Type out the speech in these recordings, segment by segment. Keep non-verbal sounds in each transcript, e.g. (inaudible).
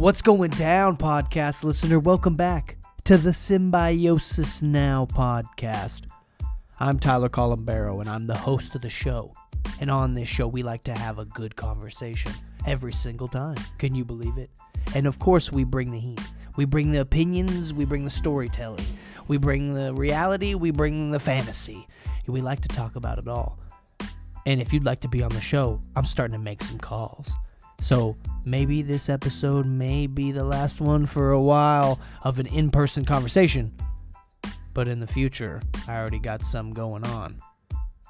What's going down, podcast listener? Welcome back to the Symbiosis Now podcast. I'm Tyler Colombero, and I'm the host of the show. And on this show, we like to have a good conversation every single time. Can you believe it? And of course, we bring the heat. We bring the opinions, we bring the storytelling, we bring the reality, we bring the fantasy. We like to talk about it all. And if you'd like to be on the show, I'm starting to make some calls. So maybe this episode may be the last one for a while of an in person conversation. But in the future, I already got some going on.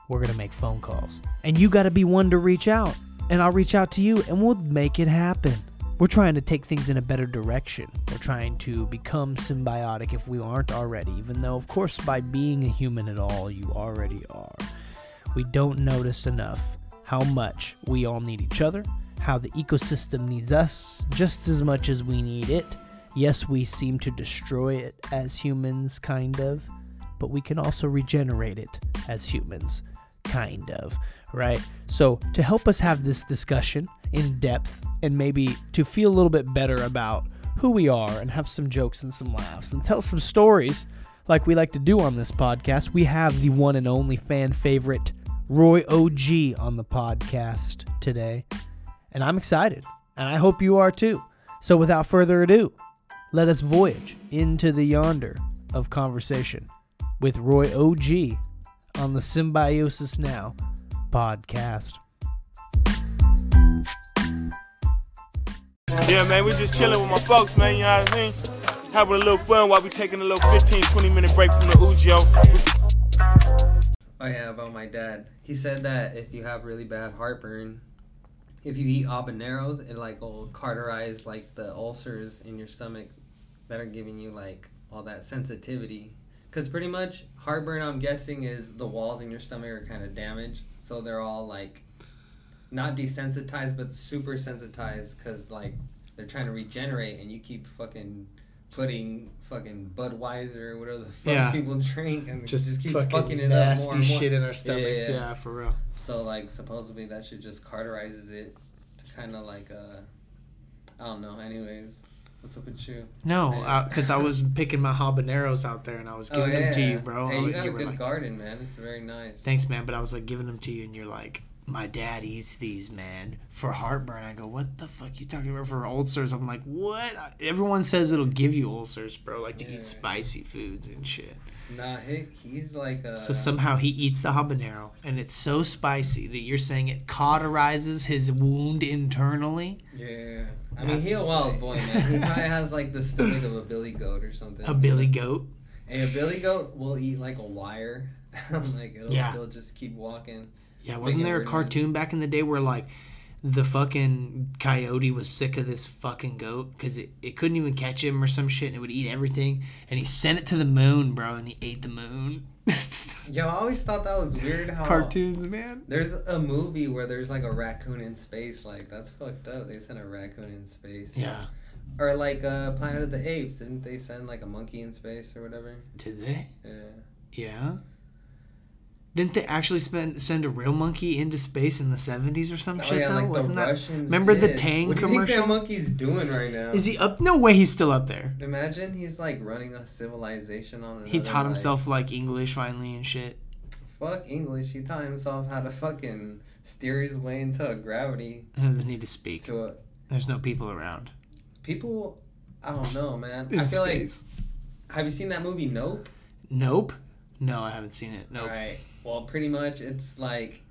We're going to make phone calls. And you got to be one to reach out. And I'll reach out to you and we'll make it happen. We're trying to take things in a better direction. We're trying to become symbiotic if we aren't already, even though, of course, by being a human at all, you already are. We don't notice enough how much we all need each other, how the ecosystem needs us just as much as we need it. Yes, we seem to destroy it as humans, kind of, but we can also regenerate it as humans, kind of, right? So, to help us have this discussion in depth and maybe to feel a little bit better about who we are and have some jokes and some laughs and tell some stories like we like to do on this podcast, we have the one and only fan favorite Roy OG on the podcast today. And I'm excited, and I hope you are too. So, without further ado, let us voyage into the yonder of conversation with Roy OG on the Symbiosis Now podcast. Yeah, man, we just chilling with my folks, man, you know what I mean? Having a little fun while we taking a little 15, 20 minute break from the Ujo. Oh yeah, about my dad. He said that if you have really bad heartburn, if you eat habaneros, it like will cauterize like the ulcers in your stomach that are giving you like all that sensitivity. Cause pretty much heartburn, I'm guessing, is the walls in your stomach are kind of damaged, so they're all like not desensitized but super sensitized because like they're trying to regenerate and you keep fucking putting fucking Budweiser or whatever the fuck Yeah. people drink and Just, just, keeps fucking, fucking, it up more and more. shit in our stomachs. Yeah, yeah. for real. So like supposedly that shit just cauterizes it to kind of like uh I don't know. Anyways, what's up with you? No, Yeah. because I was (laughs) picking my habaneros out there and I was giving them to you, bro. Oh, Hey, you got a were good like, garden, man. It's very nice. Thanks, man. But I was like giving them to you, and you're like, my dad eats these, man, for heartburn. I go, what the fuck you talking about for ulcers? I'm like, what? Everyone says it'll give you ulcers, bro, like to Yeah. eat spicy foods and shit. Nah, he, he's like uh So somehow he eats the habanero, and it's so spicy that you're saying it cauterizes his wound internally. yeah. I That's mean, he's a wild boy, man. He probably (laughs) has like the stomach of a billy goat or something. A billy goat. Hey, a billy goat will eat like a wire. (laughs) like it'll Yeah. still just keep walking. Yeah, wasn't there a Making it cartoon back in the day where like the fucking coyote was sick of this fucking goat because it, it couldn't even catch him or some shit and it would eat everything and he sent it to the moon, bro, and he ate the moon. (laughs) Yo, I always thought that was weird how Cartoons, man. There's a movie where there's like a raccoon in space. Like that's fucked up. They sent a raccoon in space. Yeah. Or like uh, Planet of the Apes. Didn't they send like a monkey in space or whatever? Did they? Yeah. Yeah. Didn't they actually spend, send a real monkey into space in the 70s or some Oh shit yeah, though? like Wasn't the that? Russians. Remember the did. Tang what do you think commercial? that monkey's doing right now? Is he up? No way he's still up there. Imagine he's like running a civilization on. He taught like- himself like English finally and shit. Fuck English. He taught himself how to fucking steer his way into a gravity. He doesn't need to speak. To a There's no people around. people. I don't know, man. I feel space. like. Have you seen that movie Nope? Nope. No, I haven't seen it. Nope. Right. Well, pretty much it's like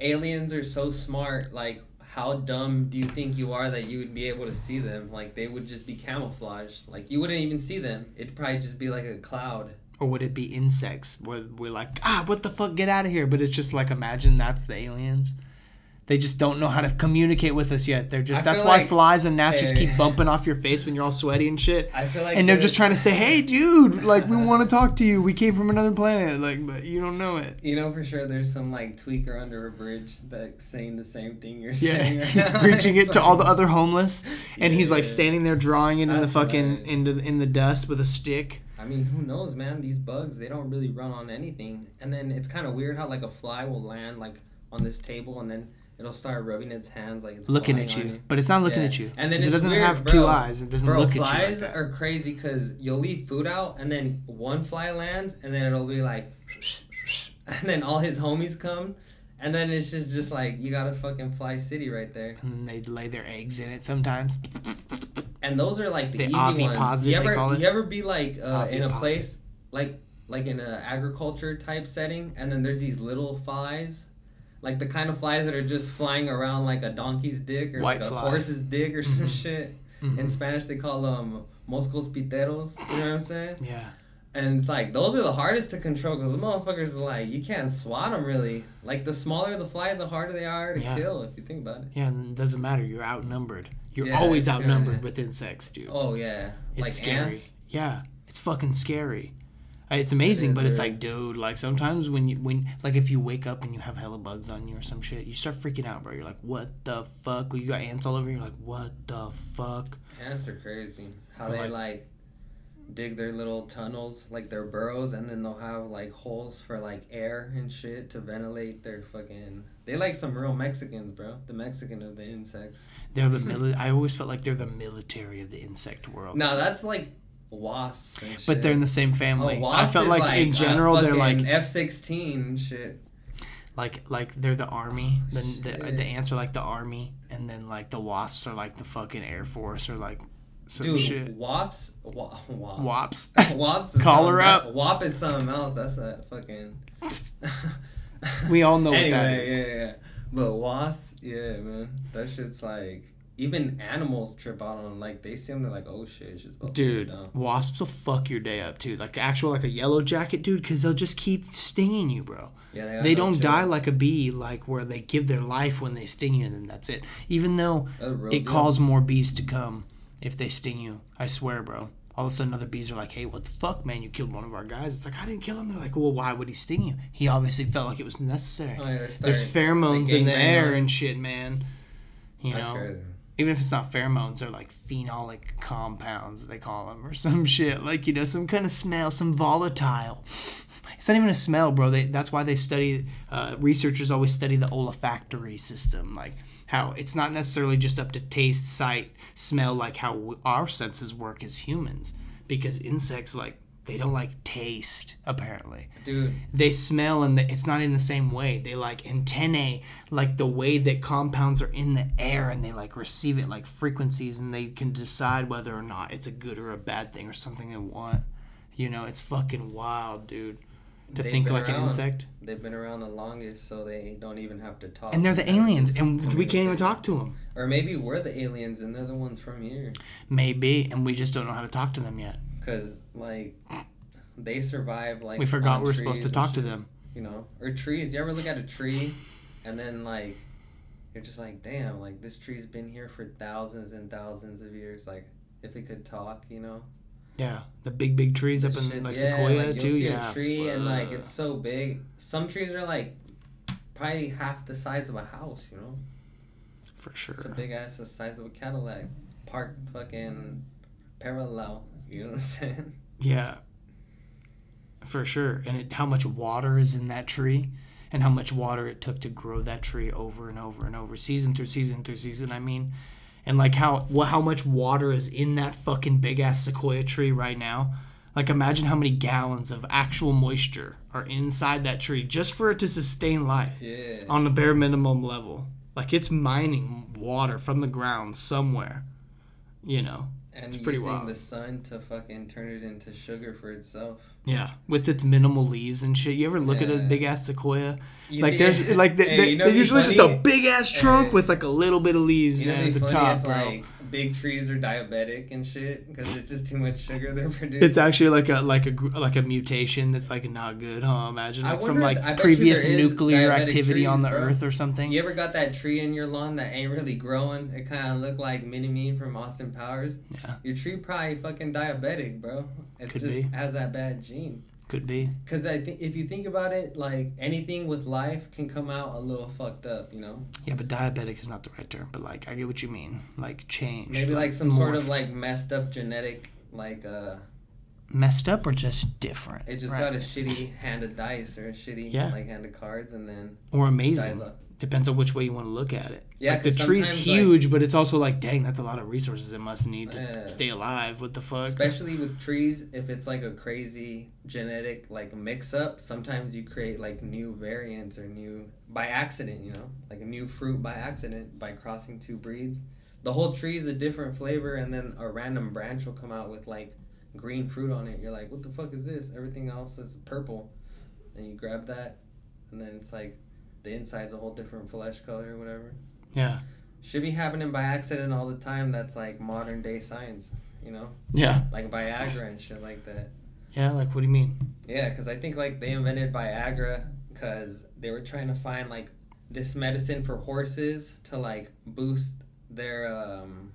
aliens are so smart. Like, how dumb do you think you are that you would be able to see them? Like, they would just be camouflaged. Like, you wouldn't even see them. It'd probably just be like a cloud. Or would it be insects where we're like, ah, what the fuck, get out of here? But it's just like, imagine that's the aliens. They just don't know how to communicate with us yet. They're just I that's why like- flies and gnats just keep bumping off your face when you're all sweaty and shit. I feel like. and they're the- just trying to say, "Hey, dude, like we want to (laughs) talk to you. We came from another planet, like, but you don't know it." You know for sure there's some like tweaker under a bridge that's saying the same thing you're Yeah, saying. right he's now. (laughs) preaching it to all the other homeless, and he's like Yeah. standing there drawing it in the fucking nice. into the, in the dust with a stick. I mean, who knows, man? These bugs, they don't really run on anything. And then it's kind of weird how like a fly will land like on this table and then it'll start rubbing its hands like it's looking at you, but it's not looking Yeah. at you. And then it doesn't weird, have bro. two eyes. It doesn't Bro, look at you. flies Like are crazy because you'll leave food out, and then one fly lands, and then it'll be like, (laughs) and then all his homies come, and then it's just just like you got a fucking fly city right there. and then they lay their eggs in it sometimes. And those are like the, The easy ones. You ever you ever be like uh, in a place like like in a agriculture type setting, and then there's these little flies. Like the kind of flies that are just flying around like a donkey's dick or White like a horse's dick or some Mhm. shit. Mhm. In Spanish, they call them moscos piteros. You know what I'm saying? Yeah. And it's like those are the hardest to control because the motherfuckers are like you can't swat them really. Like the smaller the fly, the harder they are to Yeah. kill. If you think about it. Yeah, and it doesn't matter. You're outnumbered. You're Yeah, always outnumbered uh, with insects, dude. Oh yeah, it's like scary. ants. Yeah, it's fucking scary. It's amazing, is but it's weird. like, dude, like sometimes when you when like if you wake up and you have hella bugs on you or some shit, you start freaking out, bro. You're like, what the fuck? You got ants all over you. You're like, what the fuck? Ants are crazy. How Or they like- like, dig their little tunnels, like their burrows, and then they'll have like holes for like air and shit to ventilate their fucking. They like some real Mexicans, bro. The Mexican of the insects. They're the (laughs) mili- I always felt like they're the military of the insect world. No, that's like wasps. But they're in the same A family. I wasp felt is like, in a uh, general they're like F sixteen shit. like like they're the army. The, the the ants are like the army, and then like the wasps are like the fucking air force or like some Dude, shit. wops, wa- wops, Wops. (laughs) wops. Is Call her up. Wop is something else. That's a fucking. (laughs) We all know what anyway, that is. yeah, yeah. But wasps, yeah, man, that shit's like even animals trip out on. Like they see them, they're like, oh shit, it's just Dude, wasps will fuck your day up too. Like actual like a yellow jacket, dude, because they'll just keep stinging you, bro. Yeah, They no don't die like a bee, like where they give their life when they sting you, and then that's it. Even though it deal. calls more bees to come if they sting you. I swear, bro. All of a sudden, other bees are like, "Hey, what the fuck, man? You killed one of our guys." It's like I didn't kill him. They're like, "Well, why would he sting you? He obviously felt like it was necessary." Oh, yeah, There's pheromones they in the air on- and shit, man. You That's know, crazy. Even if it's not pheromones, they're like phenolic compounds, they call them, or (laughs) some shit. Like, you know, some kind of smell, some volatile. It's not even a smell, bro. They, that's why they study, uh, researchers always study the olfactory system. Like, how it's not necessarily just up to taste, sight, smell, like how our senses work as humans. Because insects, like, they don't like taste, apparently. Dude, they smell and the, it's not in the same way. They like antennae like the way that compounds are in the air and they like receive it like frequencies and they can decide whether or not it's a good or a bad thing or something they want. You know it's fucking wild dude to They've think like an insect. They've been around the longest, so they don't even have to talk. and they're the aliens and we can't even talk to them Or maybe we're the aliens and they're the ones from here. maybe and we just don't know how to talk to them yet Cause like they survive like we forgot were supposed to talk to them You know, or trees. You ever look at a tree, and then like you're just like, damn, like this tree's been here for thousands and thousands of years. Like if it could talk, you know. yeah the big big trees up This in shit- like yeah, sequoia like, you'll too see yeah a tree and like it's so big. Some trees are like probably half the size of a house. You know, for sure it's a big ass the size of a Cadillac, parked fucking parallel. You know what I'm saying? Yeah. For sure. And it, how much water is in that tree and how much water it took to grow that tree over and over and over, season through season through season. I mean, and like how wha how much water is in that fucking big ass sequoia tree right now. Like imagine how many gallons of actual moisture are inside that tree just for it to sustain life Yeah. on the bare minimum level. Like it's mining water from the ground somewhere. You know. And it's pretty using wild. the sun to fucking turn it into sugar for itself. Yeah, with its minimal leaves and shit. You ever look at a big ass sequoia? You like there's (laughs) like they, Hey, they, you know usually just a big ass trunk Hey. with like a little bit of leaves You know, at the top, bro. like big trees are diabetic and shit because it's just too much sugar they're (laughs) producing. It's actually like a like a like a mutation that's like not good, huh? Imagine like from like previous nuclear activity on the bro. earth or something. You ever got that tree in your lawn that ain't really growing? It kind of looked like Mini Me from Austin Powers. Yeah. Your tree probably fucking diabetic, bro. It just be. has that bad gene. Could be. Cause I think if you think about it, like anything with life can come out a little fucked up, you know. Yeah, but diabetic is not the right term. But like I get what you mean. Like change. Maybe like some sort of like messed up genetic like uh messed up or just different. It just right? got a shitty hand of dice or a shitty Yeah. like hand of cards, and then or amazing. Depends on which way you want to look at it. Yeah, like the tree's sometimes, like- huge, but it's also like, dang, that's a lot of resources it must need to Yeah. stay alive. What the fuck? Especially with trees, if it's like a crazy genetic like mix up, sometimes you create like new variants or new by accident, you know, like a new fruit by accident by crossing two breeds. The whole tree is a different flavor, and then a random branch will come out with like green fruit on it. You're like, what the fuck is this? Everything else is purple, and you grab that, and then it's like the inside's a whole different flesh color or whatever. yeah, Should be happening by accident all the time. That's like modern day science, you know yeah, like Viagra and shit like that. yeah. Like, what do you mean? Yeah, because I think like they invented Viagra because they were trying to find like this medicine for horses to like boost their um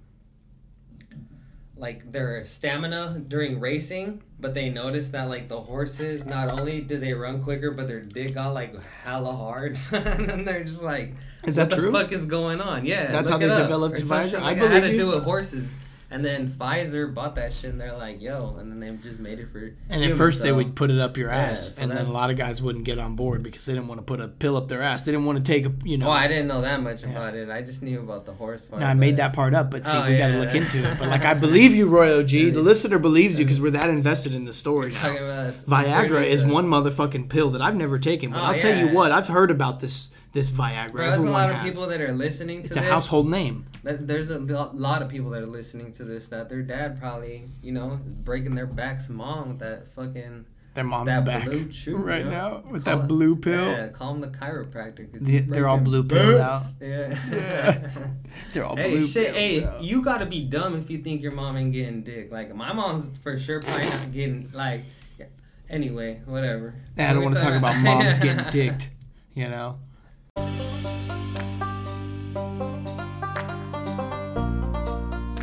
like their stamina during racing but they noticed that like the horses not only did they run quicker but their dick got like hella hard (laughs) and then they're just like Is what that true? the fuck is going on yeah That's how they up. developed Or Viagra? I like that. It had to you. do with horses and then Pfizer bought that shit and they're like yo and then they just made it for And at humans, first they would put it up your Yeah, ass, so and then a lot of guys wouldn't get on board because they didn't want to put a pill up their ass. They didn't want to take a, you know. Well, I didn't know that much about it. I just knew about the horse part. No, I made that part up, but see, Oh, we got to look into it. But like, (laughs) I believe you, Roy OG. The listener believes you because we're that invested in the story Talking about us- Viagra is one motherfucking pill that I've never taken, but Oh, I'll tell you what, I've heard about this this Viagra. Bro, there's a Everyone lot of has. people that are listening to it's this. a household name. that- There's a lot of people that are listening to this that their dad probably, you know, is breaking their back's mom with that fucking Their mom's that back BlueChew right you know? now with Call that blue pill. Yeah, call him the chiropractor. 'cause Yeah, they're all blue pilled backs. Yeah. Yeah. (laughs) They're all Hey, blue shit. pill, hey, bro. you gotta be dumb if you think your mom ain't getting dick. Like my mom's for sure probably not getting like. yeah. Anyway, whatever. Yeah, I don't want to talk talking about moms getting (laughs) dicked. You know.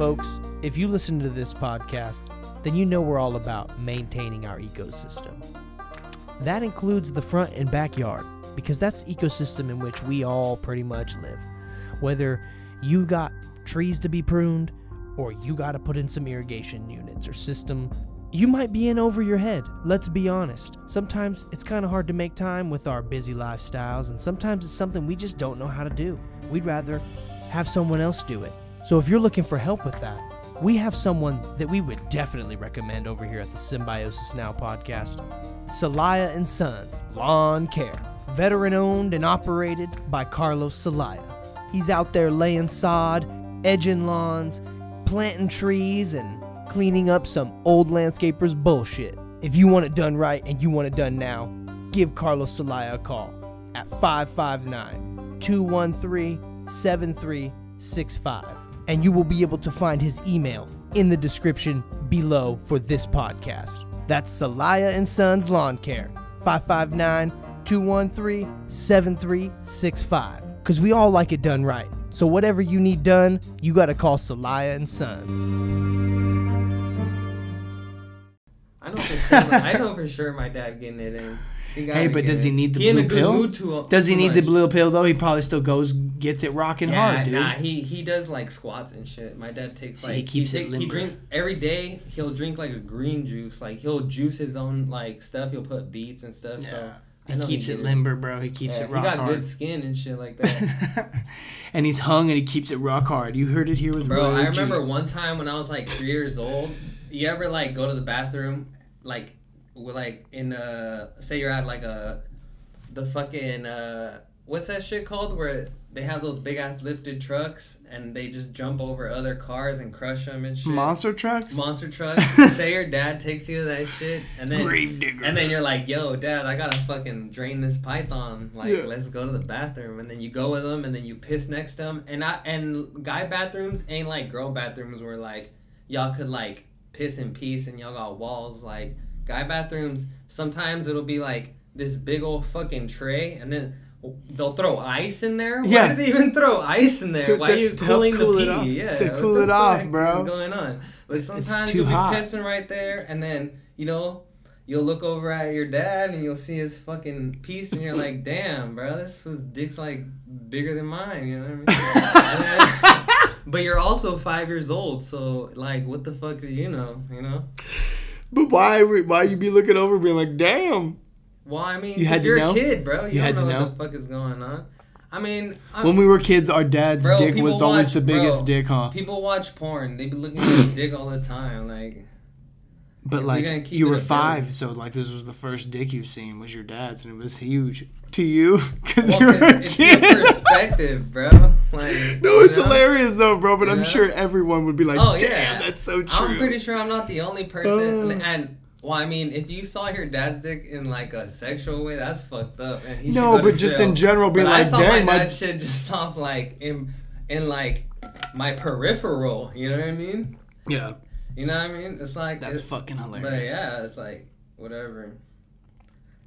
Folks, if you listen to this podcast, then you know we're all about maintaining our ecosystem. That includes the front and backyard, because that's the ecosystem in which we all pretty much live. Whether you got trees to be pruned, or you got to put in some irrigation units or system, you might be in over your head. Let's be honest. Sometimes it's kind of hard to make time with our busy lifestyles, and sometimes it's something we just don't know how to do. We'd rather have someone else do it. So if you're looking for help with that, we have someone that we would definitely recommend over here at the Symbiosis Now podcast. Celaya and Sons Lawn Care, veteran owned and operated by Carlos Celaya. He's out there laying sod, edging lawns, planting trees, and cleaning up some old landscapers bullshit. If you want it done right and you want it done now, give Carlos Celaya a call at 559 213 7365 and you will be able to find his email in the description below for this podcast. That's Celaya and Sons Lawn Care, 559 213 7365. Because we all like it done right. So whatever you need done, you got to call Celaya and Son. I know for sure. I know for sure my dad getting it in. He Hey, but does he need the he blue pill? too, uh, Does he need the blue pill though? He probably still goes gets it rocking Yeah, hard, dude. nah, he he does like squats and shit. My dad takes See, like he keeps it take- He limber. drink every day. He'll drink like a green juice. Like he'll juice his own like stuff. He'll put beets and stuff. So he keeps he it limber, bro. He keeps Yeah, it rock hard. he got hard. good skin and shit like that. (laughs) and he's hung and he keeps it rock hard. You heard it here with me? Bro, Roy I remember one time when I was like three years old. You ever like go to the bathroom, like, like in uh, say you're at like a, the fucking uh, what's that shit called where they have those big ass lifted trucks and they just jump over other cars and crush them and shit. monster trucks. Monster trucks. (laughs) say your dad takes you to that shit, and then and then you're like, "Yo, dad, I gotta fucking drain this python. Like, Yeah. let's go to the bathroom." And then you go with them, and then you piss next to them. And I and guy bathrooms ain't like girl bathrooms where like y'all could like piss in peace and y'all got walls. Like guy bathrooms, sometimes it'll be like this big old fucking tray, and then. They'll throw ice in there. Why Yeah. do they even throw ice in there? To- Why to- are you cooling cool the pee? off. Yeah, To cool it off, bro. What's going on? It's sometimes you'll be hot. pissing right there, and then you know you'll look over at your dad and you'll see his fucking piece, and you're like, "Damn, bro, this was dick's like bigger than mine." You know what I mean? (laughs) (laughs) But you're also five years old, so like, what the fuck do you know? You know? But why? Why you be looking over, being like, "Damn"? Well, I mean, You had you're know? a kid, bro. You, You don't had know, to what the fuck is going on. I mean, i When we were kids, our dad's Bro, dick was always the biggest bro, dick, huh? people watch porn. They be looking at his dick all the time. Like, But we're like you were five, so like this was the first dick you've seen was your dad's, and it was huge to you (laughs) because well, you were a it's kid. perspective, bro. (laughs) Like, no, it's know? hilarious though, bro. But I'm Yeah. sure everyone would be like, Oh "Damn, yeah, that's so true." I'm pretty sure I'm not the only person. Uh. and well, I mean, if you saw your dad's dick in like a sexual way, that's fucked up. And no, but just jail. in general, being But I like, saw "Dang, my my." dad shit just off like in in like my peripheral. You know what I mean? yeah, You know what I mean? It's like that's it- fucking hilarious. But yeah, it's like whatever.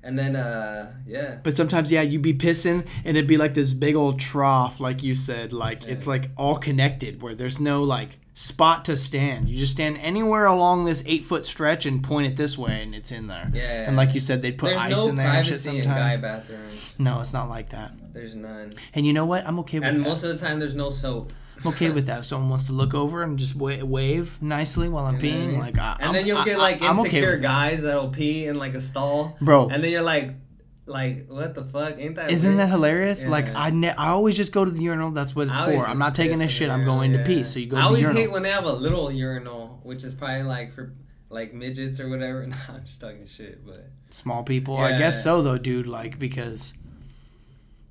And then uh yeah. But sometimes, yeah, you'd be pissing, and it'd be like this big old trough, like you said, like it's like all connected, where there's no like spot to stand. You just stand anywhere along this eight foot stretch and point it this way, and it's in there. Yeah. And like you said, they'd put There's ice no in there and shit privacy in guy sometimes. bathrooms. No, it's not like that. There's none. And you know what? I'm okay with And that. most of the time there's no soap. I'm okay with that. If someone wants to look over and just wa- wave nicely while I'm You know what I peeing, mean? like, I, and I'm, then you'll I- get like okay insecure that. guys that'll pee in like a stall, bro. and then you're like, like what the fuck? Ain't that? Isn't weird? that hilarious? Like I, ne- I always just go to the urinal. That's what it's for. I'm not taking a shit. I'm going to pee. So you go I to the always urinal. hate when they have a little urinal, which is probably like for like midgets or whatever. (laughs) Nah, I'm just talking shit, but Small people. I guess so though, dude. Like because,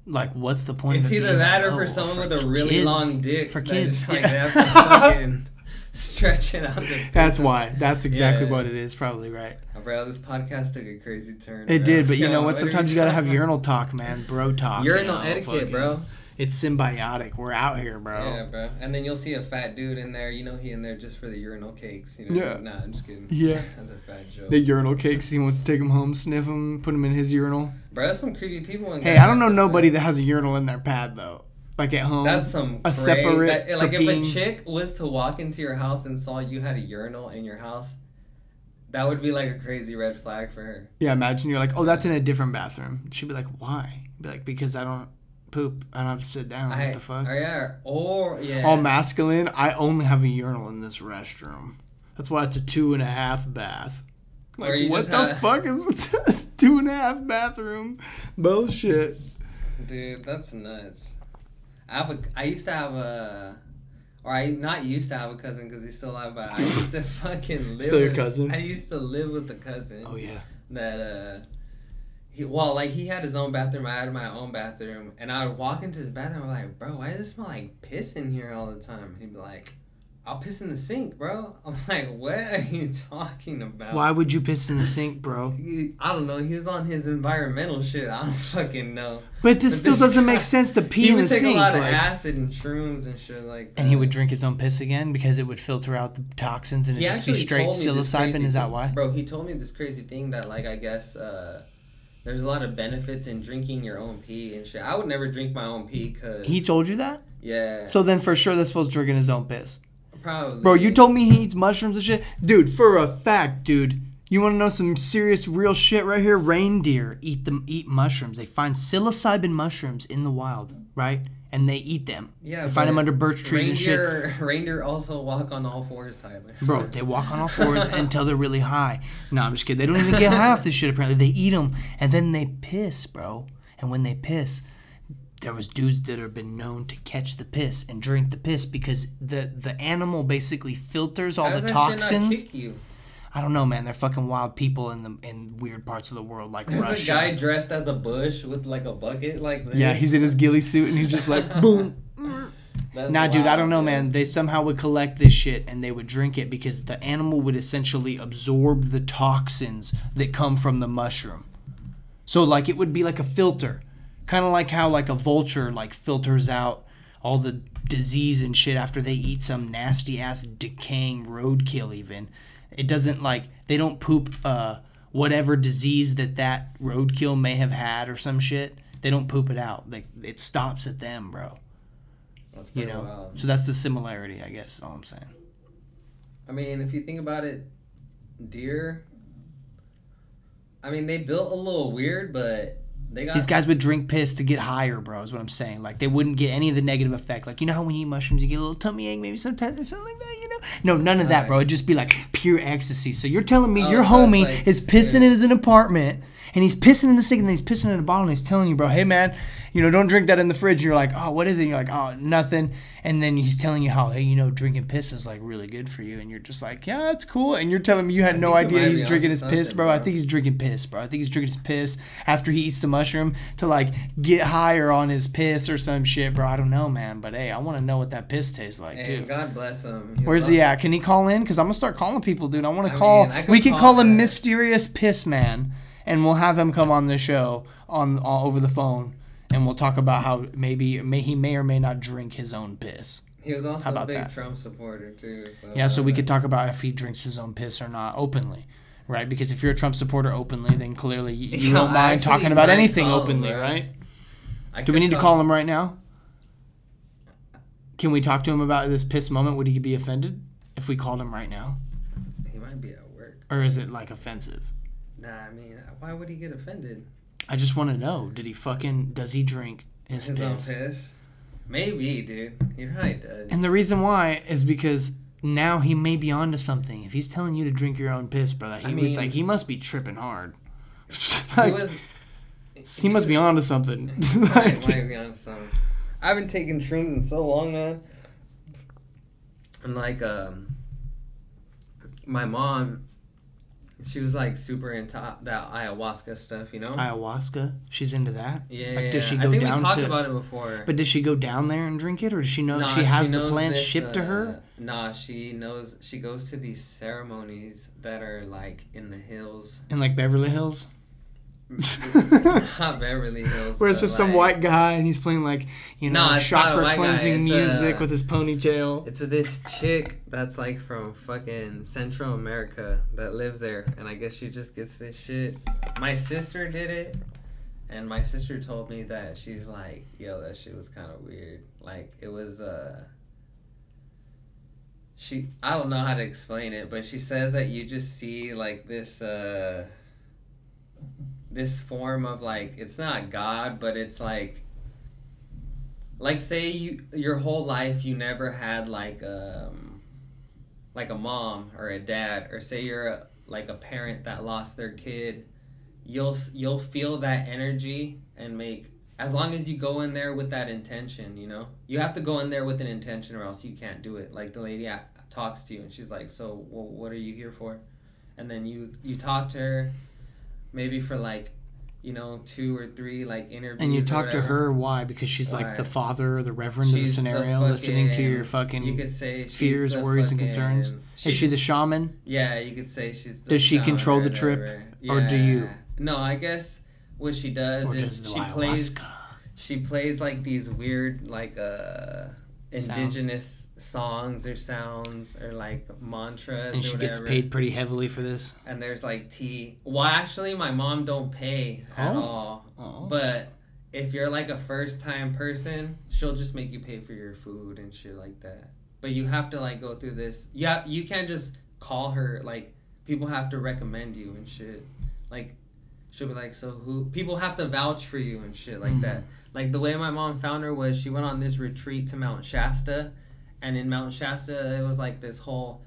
like, what's the point? it's of either that or for oh, someone with a really kids. long dick. For that kids, just, like, yeah. they have to (laughs) stretch it out. (laughs) That's why. That's exactly Yeah. what it is. Probably right. Oh, bro, this podcast took a crazy turn. It bro. did, but you (laughs) know what what? Sometimes you gotta have urinal talk, man. Bro talk. you Urinal know, etiquette, fucking- bro. It's symbiotic. We're out here, bro. Yeah, bro. And then you'll see a fat dude in there. You know he in there just for the urinal cakes. You know? Yeah. Nah, I'm just kidding. Yeah. (laughs) That's a fat joke. The urinal cakes. He wants to take them home, sniff them, put them in his urinal. bro, that's some creepy people. In here. Hey, I don't know nobody that has a urinal in their pad though. Like at home. That's some a cra- separate that- like if a chick was to walk into your house and saw you had a urinal in your house, that would be like a crazy red flag for her. Yeah, imagine you're like, oh, that's in a different bathroom. She'd be like, why? Be like, because I don't poop. And I don't have to sit down. I, what the fuck? Or yeah, or yeah. All masculine. I only have a urinal in this restroom. That's why it's a two and a half bath. Like, what the have- fuck is this? (laughs) two and a half bathroom? Bullshit. Dude, that's nuts. I have a. I used to have a. Or I not used to have a cousin because he's still alive, but I used to (laughs) fucking live. Still your with- cousin? I used to live with a cousin. Oh yeah. that uh he well like he had his own bathroom i had my own bathroom and i would walk into his bathroom i'm like bro why does it smell like piss in here all the time he'd be like i'll piss in the sink bro (laughs) i'm like what are you (laughs) talking about Why would you piss in the sink, bro? (laughs) I don't know he was on his environmental shit i don't fucking know But this But still this doesn't guy- make sense to pee in the sink. He would take a lot of acid and shrooms and shit like that and he would drink his own piss again because it would filter out the toxins and it'd just be straight told me this psilocybin. Is that why? Bro, he told me this crazy thing that like I guess uh there's a lot of benefits in drinking your own pee and shit. I would never drink my own pee cuz He told you that? Yeah. So then for sure this fool's drinking his own piss. probably Bro, you told me he eats mushrooms and shit? Dude, for a fact, dude. You want to know some serious real shit right here? Reindeer eat them eat mushrooms. They find psilocybin mushrooms in the wild, right? And they eat them. Yeah. They find them under birch trees and shit. reindeer, (laughs) Reindeer also walk on all fours, Tyler. Bro, they walk on all fours (laughs) until they're really high. No, I'm just kidding. They don't even get high off this shit. Apparently, they eat them and then they piss, bro. And when they piss, there was dudes that have been known to catch the piss and drink the piss because the the animal basically filters all How the does that shit not toxins. I don't know, man. They're fucking wild people in the in weird parts of the world, like There's Russia. a guy dressed as a bush with like a bucket like this. yeah, he's in his ghillie suit and he's just like (laughs) boom. That's Nah, dude, I don't know, man. They somehow would collect this shit and they would drink it because the animal would essentially absorb the toxins that come from the mushroom. So, like, it would be like a filter, kind of like how like a vulture like filters out all the disease and shit after they eat some nasty ass decaying roadkill. Even it doesn't like they don't poop uh whatever disease that that roadkill may have had or some shit. They don't poop it out. Like it stops at them, bro That's you know wild. so that's the similarity i guess is all i'm saying I mean, if you think about it, deer. I mean, they built a little weird, but they got these guys would drink piss to get higher bro is what i'm saying like they wouldn't get any of the negative effect like you know how when you eat mushrooms you get a little tummy ache maybe sometimes or something like that no, none of that, bro. It'd just be like pure ecstasy. So you're telling me Oh, your homie like is pissing in his apartment and he's pissing in the sink and then he's pissing in a bottle and he's telling you, bro, hey man, you know, don't drink that in the fridge. And you're like, oh, what is it? And you're like, oh, nothing. And then he's telling you how, hey, you know, drinking piss is like really good for you. And you're just like, yeah, it's cool. And you're telling me you had I no idea he's drinking his piss, something, bro. I think he's drinking piss, bro. I think he's drinking his piss after he eats the mushroom to like get higher on his piss or some shit, bro. I don't know, man. But hey, I want to know what that piss tastes like, And dude. God bless him. Where's he at? Can he call in? Because I'm gonna start calling people, dude. I want to call. mean, we can call call him. Mysterious Piss Man, and we'll have him come on the show on all over the phone, and we'll talk about how maybe may he may or may not drink his own piss. He was also a big that? Trump supporter too. So Yeah, so we uh, could talk about if he drinks his own piss or not openly, right? Because if you're a Trump supporter openly, then clearly you, you (laughs) don't mind talking about anything him, openly, right? I Do we need to call him right now? Can we talk to him about this piss moment? Would he be offended if we called him right now, He might be at work. or is it like offensive? Nah, I mean, why would he get offended? I just want to know: Did he fucking? Does he drink his, His own piss? piss? Maybe, dude. He probably does. And the reason why is because now he may be onto something. If he's telling you to drink your own piss, brother, he I it's mean- like he must be tripping hard. he (laughs) was. he must be onto something. (laughs) (laughs) Like- might be on some. I've been taking shrooms in so long, man. And like, um, my mom, she was like super into that ayahuasca stuff, you know? Ayahuasca, she's into that. yeah. Like, does she I go think down we talked to? about it before. But does she go down there and drink it, or does she know Nah, she has the knows plants this, shipped to her? uh, Nah, she knows. She goes to these ceremonies that are like in the hills, In like Beverly Hills, not Beverly Hills. where it's just some white guy and he's playing like you know No, a chakra cleansing music uh, with his ponytail. It's this chick that's like from fucking Central America that lives there, and I guess she just gets this shit. My sister did it, and my sister told me that she's like, yo, that shit was kind of weird. Like it was uh. She, I don't know how to explain it, but she says that you just see like this uh this form of like it's not God, but it's like like say you your whole life you never had like um like a mom or a dad or say you're a, like a parent that lost their kid you'll you'll feel that energy and make as long as you go in there with that intention you know? You have to go in there with an intention or else you can't do it. Like the lady talks to you and she's like so well, what are you here for? And then you you talk to her maybe for like you know two or three like interviews And you talk to her why? Because she's like the father or the reverend of the She's the scenario, listening to your you fucking could say fears, worries, and fucking- concerns. Is she the shaman? Yeah, you could say she's. The Does she control the trip, whatever. or do you? No, I guess what she does Or is does she plays. She plays like these weird, like uh, indigenous songs or sounds or like mantras. And she gets paid pretty heavily for this. And there's like tea. Well, actually, my mom don't pay at Oh. all. Oh. But if you're like a first time person, she'll just make you pay for your food and shit like that. But you have to like go through this. Yeah, you can't just call her. Like people have to recommend you and shit. Like she'll be like, so who? People have to vouch for you and shit like Mhm. that. Like the way my mom found her was she went on this retreat to Mount Shasta, and in Mount Shasta it was like this whole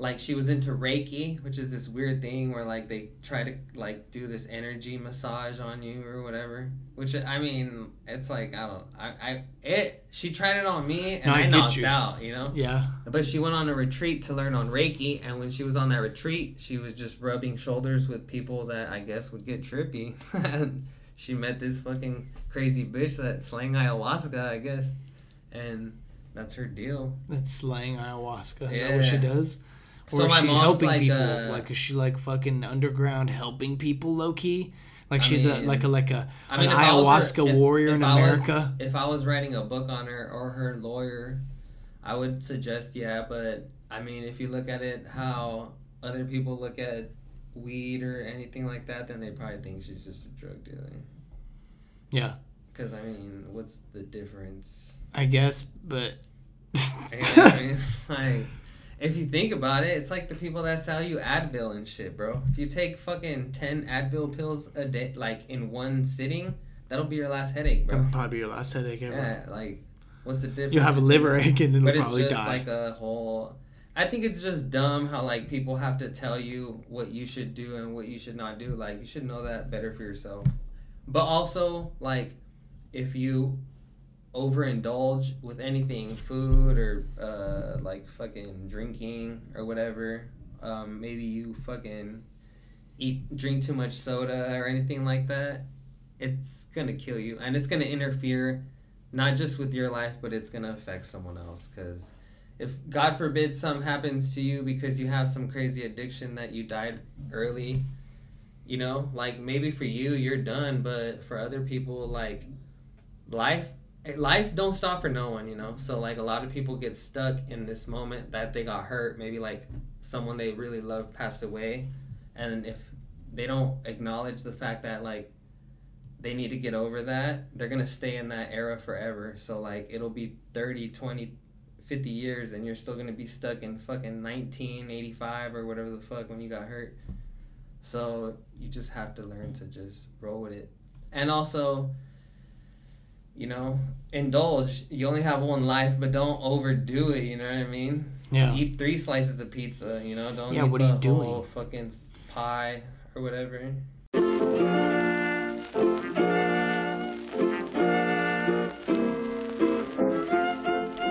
like she was into reiki which is this weird thing where like they try to like do this energy massage on you or whatever which i mean it's like i don't i, I it she tried it on me and No, I i, knocked you. out you know Yeah. but she went on a retreat to learn on reiki and when she was on that retreat she was just rubbing shoulders with people that i guess would get trippy and (laughs) she met this fucking crazy bitch that slang ayahuasca i guess and that's her deal That's slaying ayahuasca. Is that what she Yeah. does? So Or is my she helping like, people? uh, like is she like fucking underground helping people low key? Like I she's a like a like a I mean, an I her- ayahuasca if- warrior if in I was- America. if I was writing a book on her or her lawyer, I would suggest yeah. But I mean, if you look at it how other people look at weed or anything like that, then they probably think she's just a drug dealer. Yeah, Because I mean, what's the difference? I guess, but You know what I mean? (laughs) Like, if you think about it, it's like the people that sell you Advil and shit, bro. If you take fucking ten Advil pills a day, like in one sitting, that'll be your last headache, bro. that'll probably be your last headache ever. Yeah, like, what's the difference? You'll have a liver ache and then but it'll it's probably just die. like a whole I think it's just dumb how like people have to tell you what you should do and what you should not do. Like you should know that better for yourself. But also like if you overindulge with anything, food or uh, like fucking drinking or whatever, um, maybe you fucking eat drink too much soda or anything like that, it's gonna kill you and it's gonna interfere not just with your life, but it's gonna affect someone else. Because if God forbid something happens to you because you have some crazy addiction that you died early, you know, like maybe for you you're done, but for other people, like life life don't stop for no one you know? So like a lot of people get stuck in this moment that they got hurt. Maybe like someone they really love passed away. And if they don't acknowledge the fact that like they need to get over that they're gonna stay in that era forever. So like it'll be 30 20 50 years and you're still gonna be stuck in fucking 1985 or whatever the fuck when you got hurt. So you just have to learn to just roll with it. And also you know, indulge. You only have one life, but don't overdo it. You know what I mean? Yeah. Eat three slices of pizza. You know, don't. Yeah, eat what the are you doing? whole Fucking pie or whatever.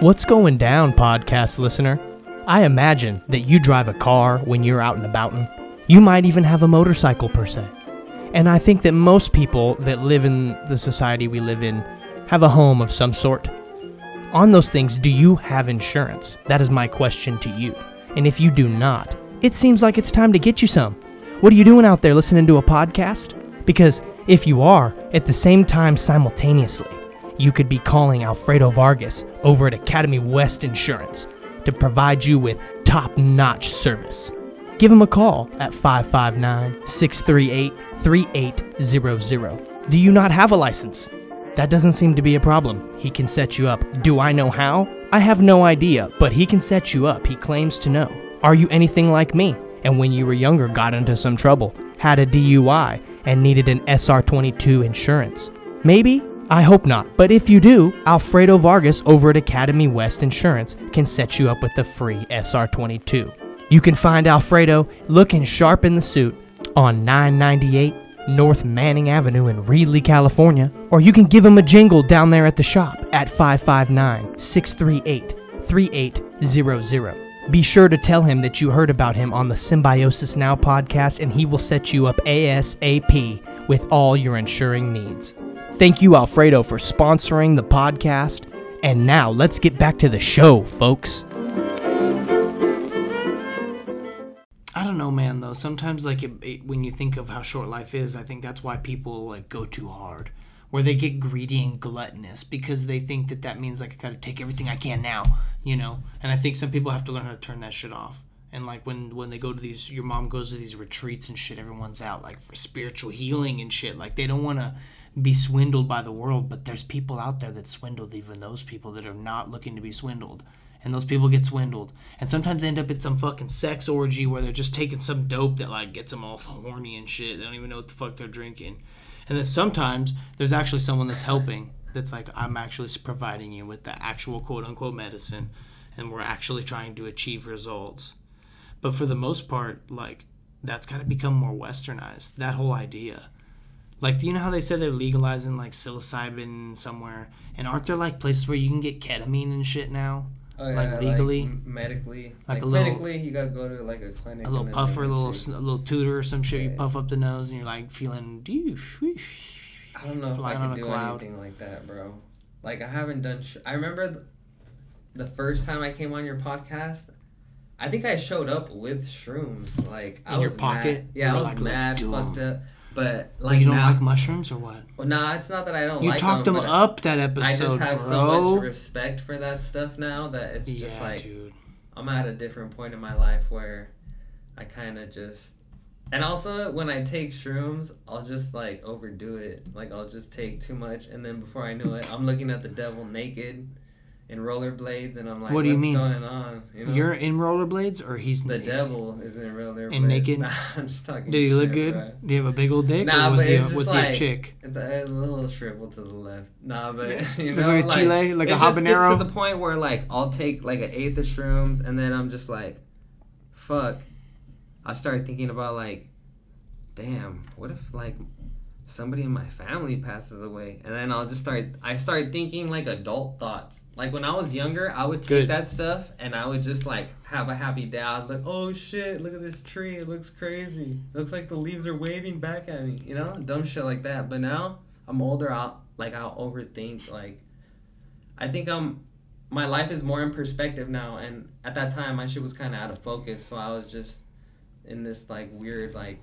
What's going down, podcast listener? I imagine that you drive a car when you're out and about. You might even have a motorcycle per se. And I think that most people that live in the society we live in have a home of some sort. On those things, do you have insurance? That is my question to you. And if you do not, it seems like it's time to get you some. What are you doing out there listening to a podcast? Because if you are, at the same time simultaneously, you could be calling Alfredo Vargas over at Academy West Insurance to provide you with top notch service. Give him a call at 559 638 3800. Do you not have a license? That doesn't seem to be a problem. He can set you up. Do I know how? I have no idea, but he can set you up. He claims to know. Are you anything like me? And when you were younger, got into some trouble, had a DUI, and needed an SR22 insurance? Maybe? I hope not. But if you do, Alfredo Vargas over at Academy West Insurance can set you up with the free SR22. You can find Alfredo looking sharp in the suit on 998 North Manning Avenue in Reedley, California, or you can give him a jingle down there at the shop at 559 638 3800. Be sure to tell him that you heard about him on the Symbiosis Now podcast, and he will set you up ASAP with all your insuring needs. Thank you, Alfredo, for sponsoring the podcast. And now let's get back to the show, folks. I don't know, man. Though sometimes, like it, it, when you think of how short life is, I think that's why people like go too hard, where they get greedy and gluttonous because they think that that means like I got to take everything I can now, you know. And I think some people have to learn how to turn that shit off. And like when when they go to these, your mom goes to these retreats and shit. Everyone's out like for spiritual healing and shit. Like they don't want to be swindled by the world, but there's people out there that swindled even those people that are not looking to be swindled. And those people get swindled. And sometimes they end up at some fucking sex orgy where they're just taking some dope that like gets them all horny and shit. They don't even know what the fuck they're drinking. And then sometimes there's actually someone that's helping that's like, I'm actually providing you with the actual quote unquote medicine and we're actually trying to achieve results. But for the most part, like, that's got to become more westernized. That whole idea. Like, do you know how they said they're legalizing like psilocybin somewhere? And aren't there like places where you can get ketamine and shit now? Oh, yeah, Like, legally? m- medically, Like like, a little- clinically, you gotta go to like a clinic. A little and then puff or a little a little tutor or some shit. You Yeah. puff up the nose and you're like feeling. I don't know if I can do cloud. anything like that, bro. Like I haven't done. Sh- I remember th- the first time I came on your podcast. I think I showed up with shrooms. Like I In your was pocket? Mad. You Yeah, I was like, mad, fucked up. But Like like you don't now, like mushrooms or what? well, nah, it's not that I don't like mushrooms. You like talked them. them but up that episode. I just have bro. so much respect for that stuff now that it's yeah, just like dude. I'm at a different point in my life where I kind of just and also when I take shrooms, I'll just like overdo it. Like I'll just take too much and then before I know it, I'm looking at the devil naked in rollerblades, and I'm like, What do you what's mean? going on? You know? You're in rollerblades, or he's the devil is in rollerblades. And naked? (laughs) Nah, I'm just talking. Did he look good? bro. Do you have a big old dick, Nah, or was but he? A, it's just he a like- chick? It's a, little shrivel to the left. Nah, but (laughs) you Like know, a like, chile, like it a just gets habanero? to the point where like I'll take like an eighth of shrooms, and then I'm just like, fuck. I start thinking about like, damn, what if like somebody in my family passes away, and then I'll just start. I start thinking like adult thoughts. Like when I was younger, I would take Good. that stuff and I would just like have a happy day. I'd like, oh shit, look at this tree. It looks crazy. It looks like the leaves are waving back at me. You know, dumb shit like that. But now I'm older. I'll like I'll overthink. Like I think I'm. My life is more in perspective now, and at that time, my shit was kind of out of focus. So I was just in this like weird like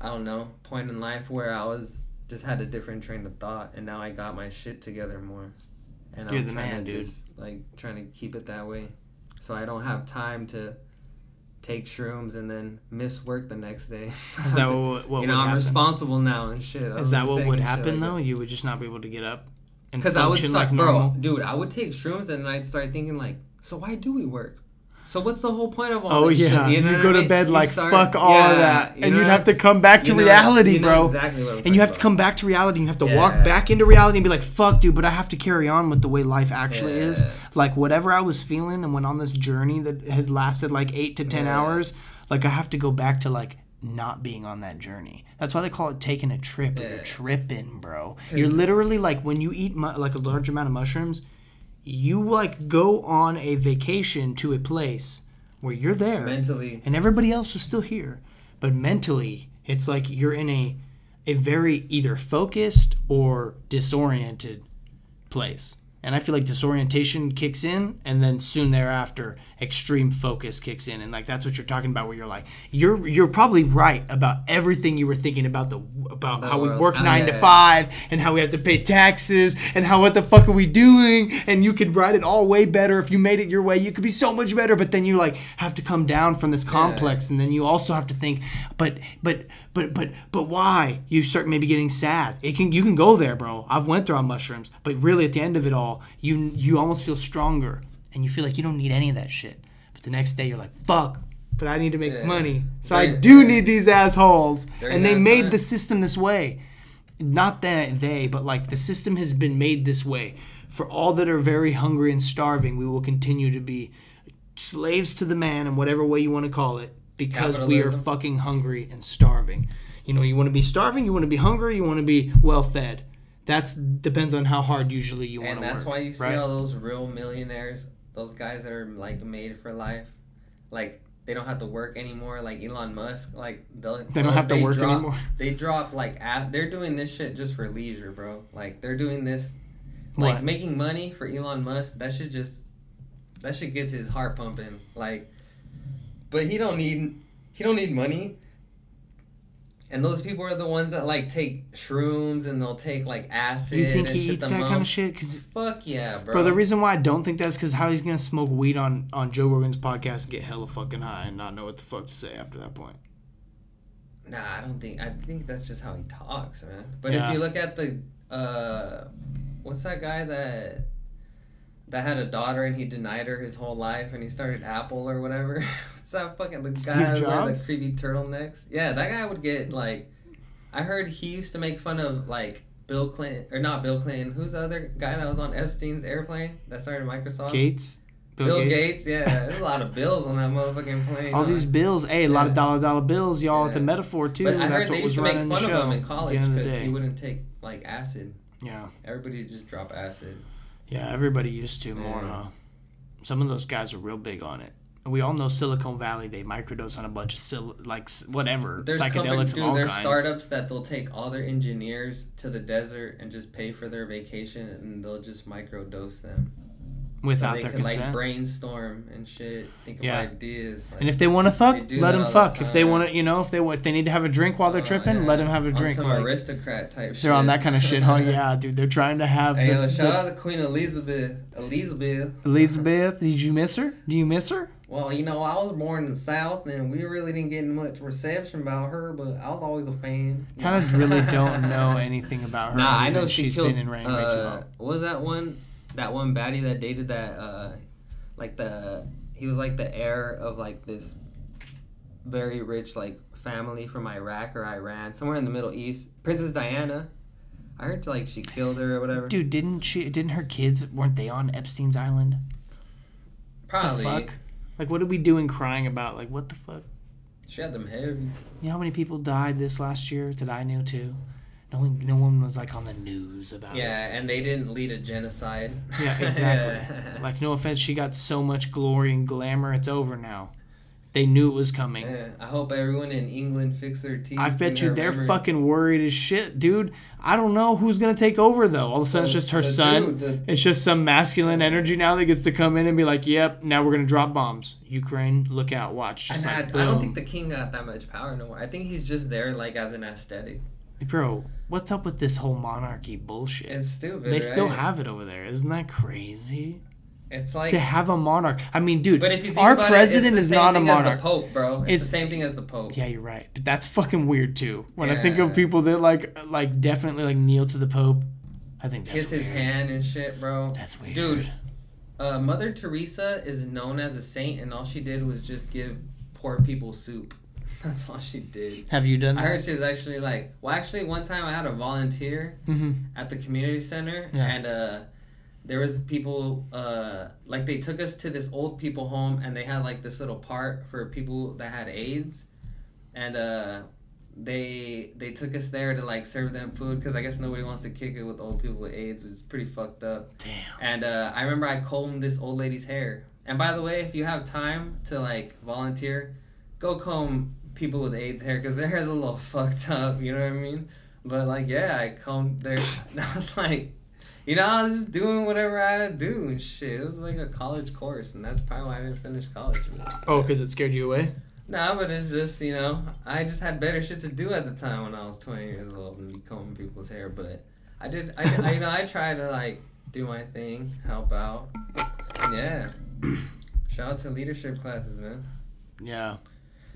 I don't know point in life where I was just had a different train of thought, and now I got my shit together more, and You're I'm the trying man, to dude. just like trying to keep it that way, so I don't have time to take shrooms and then miss work the next day. (laughs) Is that what, what you know I'm happen? responsible now and shit. Is that what would happen though? You would just not be able to get up and Because I would start, like normal. bro, dude. I would take shrooms and then I'd start thinking like, so why do we work? So what's the whole point of all Oh this yeah, shit? you, know what go to bed You like start- fuck all yeah, of that, you and know you'd have to come back to you know- reality, bro. Exactly and you have to come back to reality. and You have to Yeah. walk back into reality and be like, "Fuck, dude," but I have to carry on with the way life actually is. Like whatever I was feeling and went on this journey that has lasted like eight to ten Yeah. hours. Like I have to go back to like not being on that journey. That's why they call it taking a trip. Or you're tripping, bro. You're literally like when you eat mu- like a large amount of mushrooms, you like go on a vacation to a place where you're there. Mentally, and everybody else is still here but mentally it's like you're in a a very either focused or disoriented place and i feel like disorientation kicks in and then soon thereafter extreme focus kicks in. And like that's what you're talking about where you're like you're you're probably right about everything you were thinking about the about The how we work Oh, 9 yeah, to yeah. 5 and how we have to pay taxes and how what the fuck are we doing? And you could write it all way better. If you made it your way you could be so much better. But then you like have to come down from this complex and then you also have to think but but but but but why? You start maybe getting sad. It can you can go there bro. I've went through on mushrooms but really at the end of it all you you almost feel stronger and you feel like you don't need any of that shit. But the next day you're like fuck but i need to make Yeah. money. So i do need these assholes. And they made time. the system this way. Not that they but like the system has been made this way. For all that are very hungry and starving we will continue to be slaves to the man in whatever way you want to call it because we are fucking hungry and starving you know you want to be starving you want to be hungry you want to be well fed that's depends on how hard usually you want and to work that's why you see right? all those real millionaires, those guys that are like made for life, like they don't have to work anymore. Like Elon Musk, like they'll, They don't have to work drop, anymore. (laughs) They drop like a they're doing this shit just for leisure, bro. Like they're doing this, like What? making money for Elon Musk. That shit just, that shit gets his heart pumping. Like, but he don't need he don't need money. And those people are the ones that like take shrooms and they'll take like acid. you think and he eats that kind of shit because Fuck yeah, bro. Bro, the reason why I don't think that's because how he's gonna smoke weed on on Joe Rogan's podcast and get hella fucking high and not know what the fuck to say after that point. Nah, I don't think. I think that's just how he talks, man. But Yeah. if you look at the, uh, what's that guy that that had a daughter and he denied her his whole life and he started Apple or whatever? (laughs) what's that fucking the Steve guy with Jobs? the creepy turtlenecks? Yeah, that guy would get like. I heard he used to make fun of like Bill Clinton or not Bill Clinton. Who's the other guy that was on Epstein's airplane that started Microsoft? Gates, Bill, Gates. Yeah, there's a lot of bills on that motherfucking plane. all these bills. Hey, a lot of dollar dollar bills, y'all. It's a metaphor too. But I heard That's they what was used to make fun the of him in college the end of the because he wouldn't take like acid. Yeah, Everybody would just drop acid. Yeah. Everybody used to more. Yeah. Uh, some of those guys are real big on it. We all know Silicon Valley. They microdose on a bunch of sil- like whatever There's psychedelics companies, of dude, all there's kinds. startups that they'll take all their engineers to the desert and just pay for their vacation and they'll just microdose them. Without so they their could consent. like brainstorm and shit, think Yeah. of ideas. Like, and if they want to fuck, let them all the fuck. If they want to, you know, if they if they need to have a drink while they're oh, tripping, yeah, let them have a on drink. Some Like, aristocrat type shit. they're on that kind of shit, huh? (laughs) Yeah, dude. They're trying to have Hey, the, yo, shout the- out to Queen Elizabeth. Elizabeth. Elizabeth. Did you miss her? Do you miss her? Well, you know, I was born in the South, and we really didn't get much reception about her, but I was always a fan. Kind of really (laughs) don't know anything about her. Nah, I know she she's killed. been in reign way too uh, long. what was that one? That one baddie that dated that uh like the he was like the heir of like this very rich like family from Iraq or Iran, somewhere in the Middle East. Princess Diana. I heard like she killed her or whatever. Dude, didn't she? Didn't her kids? Weren't they on Epstein's island? Probably. The fuck? Like, what are we doing crying about? Like, what the fuck? She had them heavies. You know how many people died this last year that I knew too? No one, no one was like on the news about Yeah, it. and they didn't lead a genocide. Yeah, exactly. Yeah. (laughs) Like, no offense, she got so much glory and glamour. It's over now. They knew it was coming. Yeah, I hope everyone in England fix their teeth. I bet you they're memory. fucking worried as shit, dude. I don't know who's gonna take over though. All of a sudden, it's just her son. dude, the- It's just some masculine energy now that gets to come in and be like, "Yep, now we're gonna drop bombs." Ukraine, look out, watch. Just And I, like, I don't think the king got that much power no more. I think he's just there like as an aesthetic. Bro, what's up with this whole monarchy bullshit? It's stupid. they still have it over there. Isn't that crazy? It's like. to have a monarch. I mean, dude, but if you think our about president it, it's is same not a thing as monarch. the Pope, bro. It's, It's- the same thing as the Pope. Yeah, you're right. But that's fucking weird too. When I think of people that like like definitely like kneel to the Pope, I think that's Kiss his hand and shit, bro. That's weird. Dude, uh, Mother Teresa is known as a saint, and all she did was just give poor people soup. (laughs) That's all she did. have you done I that? heard she was actually like, well, actually, one time I had a volunteer mm-hmm. at the community center, Yeah. and uh, there was people uh, like they took us to this old people home, and they had like this little part for people that had AIDS, and uh, they they took us there to like serve them food because I guess nobody wants to kick it with old people with AIDS, which is pretty fucked up. Damn. And uh, I remember I combed this old lady's hair. And by the way, if you have time to like volunteer, go comb people with AIDS hair because their hair's a little (laughs) fucked up. You know what I mean? But like, yeah, I combed their. (laughs) (laughs) I was like, you know, I was just doing whatever I had to do and shit. It was like a college course, and that's probably why I didn't finish college. Oh, because it scared you away. No, but it's just you know, I just had better shit to do at the time when I was twenty years old and be combing people's hair. But I did, I, I you know, I tried to like do my thing, help out. And yeah, (clears throat) shout out to leadership classes, man. Yeah,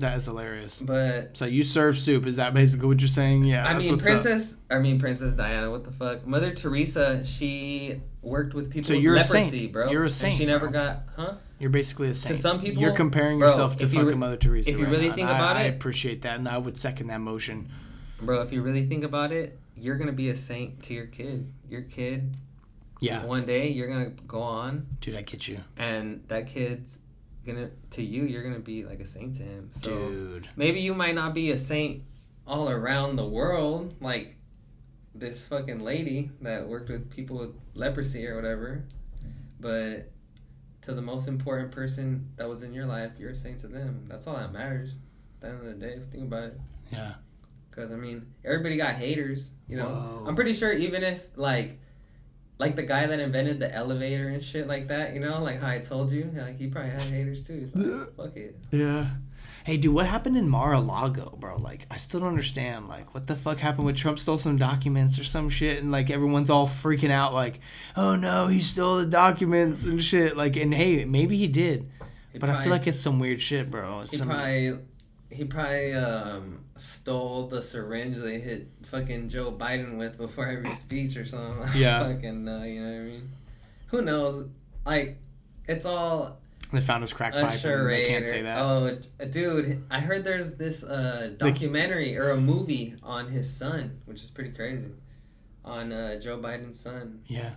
that is hilarious. But So you serve soup? Is that basically what you're saying? Yeah. I that's mean, what's up. Princess, I mean Princess Diana. What the fuck? Mother Teresa, she worked with people So with you're a leprosy, saint. bro. You're a And saint, she never bro. got, huh? You're basically a saint. To some people- you're comparing bro, yourself to you fucking re- Mother Teresa. if you right really now, think and I- about I it- appreciate that, and I would second that motion. Bro, if you really think about it, you're gonna be a saint to your kid. Your kid, Yeah, one day you're gonna go on dude, I get you, and that kid's gonna to you you're gonna be like a saint to him so dude. maybe you might not be a saint all around the world like this fucking lady that worked with people with leprosy or whatever but to the most important person that was in your life you're a saint to them that's all that matters at the end of the day think about it Yeah. because i mean everybody got haters you know Whoa. i'm pretty sure even if like like the guy that invented the elevator and shit like that, you know, like how I told you, like he probably had haters too. It's like, fuck it. Yeah. Hey, dude, what happened in Mar-a-Lago, bro? Like, I still don't understand. Like, what the fuck happened when Trump stole some documents or some shit, and like everyone's all freaking out, like, oh no, he stole the documents and shit. Like, and hey, maybe he did, He but I feel like it's some weird shit, bro. It's he some, probably he probably um, stole the syringe they hit fucking Joe Biden with before every speech or something. (laughs) Yeah. fucking uh, you know what I mean? Who knows? Like, it's all they found his crack pipe, and they can't say that. Oh, dude, I heard there's this uh, documentary or a movie on his son, which is pretty crazy. On uh, Joe Biden's son. Yeah.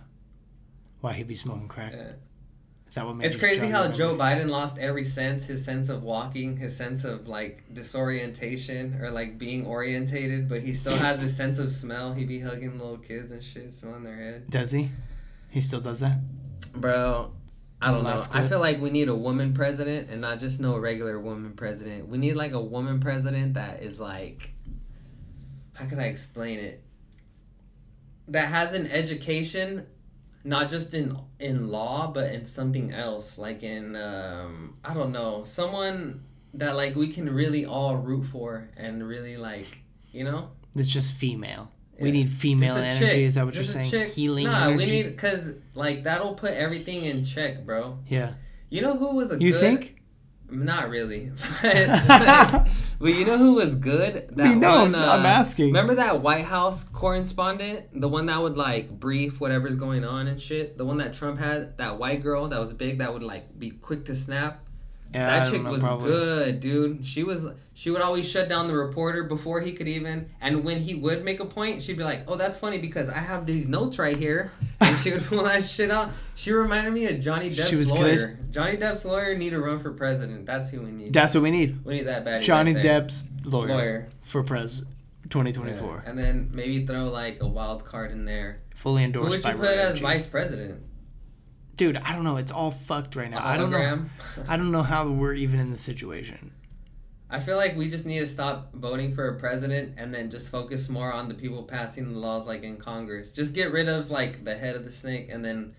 Why he'd be smoking crack? Yeah. Is that what made It's crazy how? Joe Biden lost every sense, his sense of walking, his sense of like disorientation or like being orientated, but he still has his sense of smell. He be hugging little kids and shit, smelling their head. Does he? He still does that? Bro, I don't know. I feel like we need a woman president and not just no regular woman president. We need like a woman president that is like how can I explain it? That has an education not just in in law but in something else like in um I don't know, someone that like we can really all root for and really like, you know? It's just female. We need female energy. chick. Is that what Just you're saying? chick. Healing Nah, energy. we need cuz like that'll put everything in check, bro. Yeah. You know who was a You good think? Not really. (laughs) (laughs) but, but you know who was good? That I no, I'm- one, uh, I'm asking. Remember that White House correspondent? The one that would like brief whatever's going on and shit? The one that Trump had? That white girl that was big that would like be quick to snap? Yeah, I that don't chick know, was probably. good, dude. She was she would always shut down the reporter before he could even and when he would make a point, she'd be like, "Oh, that's funny because I have these notes right here." And she would (laughs) pull that shit out. She reminded me of Johnny Depp's She was lawyer. Johnny Depp's lawyer need to run for president. That's who we need. That's what we need. we need that bad. Johnny Depp's lawyer, lawyer. for pres 2024. And then maybe throw like a wild card in there. Fully endorsed. Who would by you put Ray as G. vice president? Dude, I don't know. It's all fucked right now. I don't know. (laughs) I don't know how we're even in this situation. I feel like we just need to stop voting for a president and then just focus more on the people passing the laws like in Congress. Just get rid of like the head of the snake and then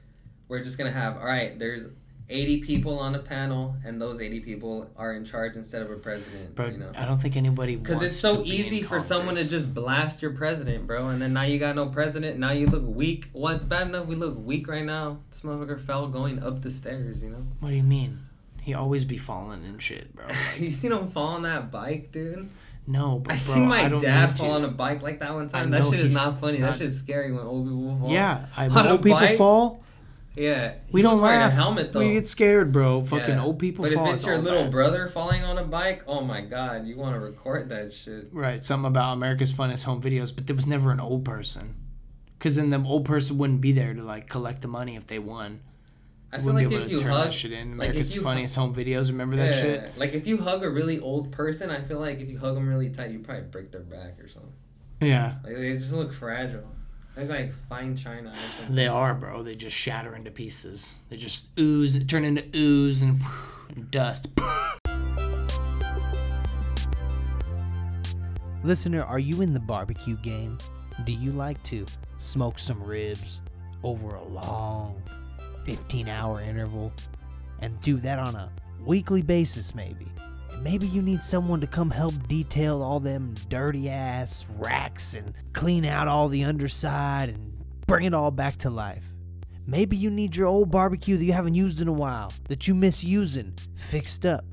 we're just going to have all right, there's 80 people on a panel and those 80 people are in charge instead of a president, But you know. I don't think anybody Cuz it's so easy for someone to just blast your president, bro, and then now you got no president. Now you look weak. Well, it's bad enough we look weak right now. This motherfucker fell going up the stairs, you know. What do you mean? He always be falling and shit, bro. Like, (laughs) you seen him fall on that bike, dude? no, but I bro, seen my I dad fall to. on a bike like that one I time. That shit is not funny. not- That shit's scary when old people fall. Yeah, I (laughs) a old people bike? fall. Yeah. We don't laugh. a helmet though. We get scared, bro. Fucking Yeah. old people But fall. if it's your little bad. brother falling on a bike, oh my god, you want to record that shit. Right, something about America's Funniest Home Videos, but there was never an old person. Because then the old person wouldn't be there to like collect the money if they won. I feel wouldn't like be able if to you turn hug, that shit in. like, if America's you Funniest Home Videos, remember that yeah, shit? like if you hug a really old person, I feel like if you hug them really tight, you probably break their back or something. Yeah. Like they just look fragile. They're like fine china or something. They are, bro. They just shatter into pieces. They just ooze, turn into ooze and, (laughs) and dust. (laughs) Listener, are you in the barbecue game? Do you like to smoke some ribs over a long 15 hour interval and do that on a weekly basis, maybe? And maybe you need someone to come help detail all them dirty ass racks and clean out all the underside and bring it all back to life. Maybe you need your old barbecue that you haven't used in a while, that you miss using, fixed up.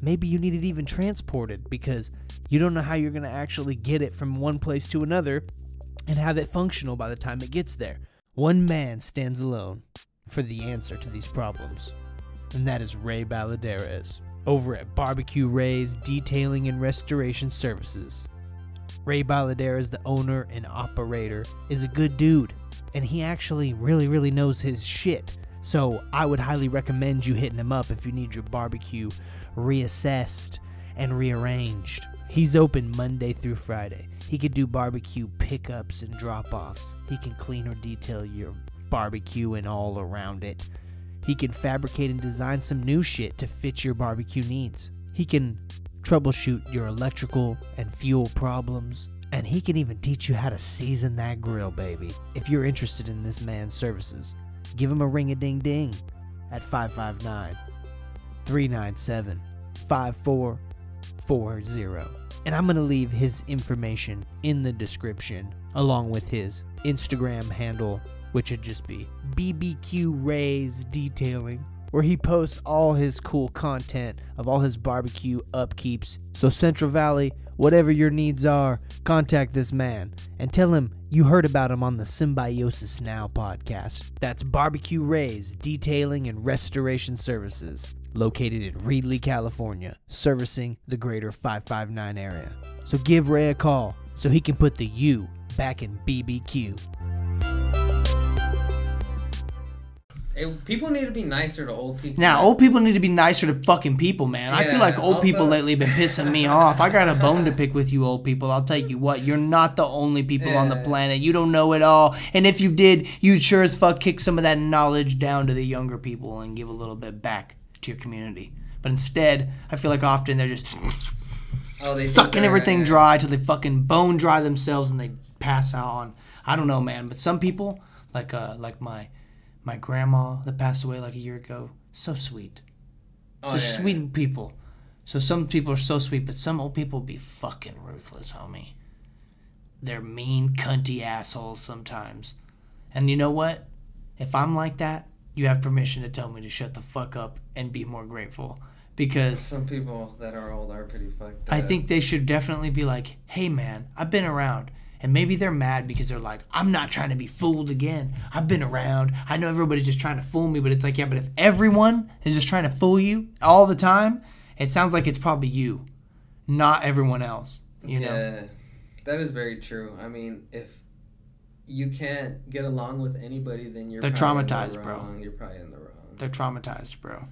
Maybe you need it even transported because you don't know how you're going to actually get it from one place to another and have it functional by the time it gets there. One man stands alone for the answer to these problems, and that is Ray Balladarez over at Barbecue Ray's Detailing and Restoration Services. Ray Balladarez, the owner and operator, is a good dude, and he actually really, really knows his shit. So I would highly recommend you hitting him up if you need your barbecue reassessed and rearranged. He's open Monday through Friday. He can do barbecue pickups and drop offs. He can clean or detail your barbecue and all around it. He can fabricate and design some new shit to fit your barbecue needs. He can troubleshoot your electrical and fuel problems. And he can even teach you how to season that grill, baby. If you're interested in this man's services, give him a ring a ding ding at 559 397 5440. And I'm going to leave his information in the description along with his Instagram handle, which would just be BBQ Rays Detailing, where he posts all his cool content of all his barbecue upkeeps. So, Central Valley, whatever your needs are, contact this man and tell him you heard about him on the Symbiosis Now podcast. That's Barbecue Rays Detailing and Restoration Services, located in Reedley, California, servicing the greater 559 area. So give Ray a call so he can put the U back in BBQ. People need to be nicer to old people. Now, old people need to be nicer to fucking people, man. I feel like old people lately have been pissing me off. I got a bone to pick with you, old people. I'll tell you what, you're not the only people on the planet. You don't know it all. And if you did, you'd sure as fuck kick some of that knowledge down to the younger people and give a little bit back to your community. But instead, I feel like often they're just Oh, they sucking everything dry till they fucking bone dry themselves and they pass out on I don't know man but some people like uh like my my grandma that passed away like a year ago so sweet Oh, so yeah. sweet people so some people are so sweet but some old people be fucking ruthless homie they're mean cunty assholes sometimes and you know what if I'm like that you have permission to tell me to shut the fuck up and be more grateful because Some people that are old are pretty fucked. Up. I think they should definitely be like, hey man, I've been around. And maybe they're mad because they're like, I'm not trying to be fooled again. I've been around. I know everybody's just trying to fool me, but it's like, yeah, but if everyone is just trying to fool you all the time, it sounds like it's probably you, not everyone else. You know? Yeah, that is very true. I mean, if you can't get along with anybody, then you're They're in the traumatized, bro. You're probably in the wrong. They're traumatized, bro.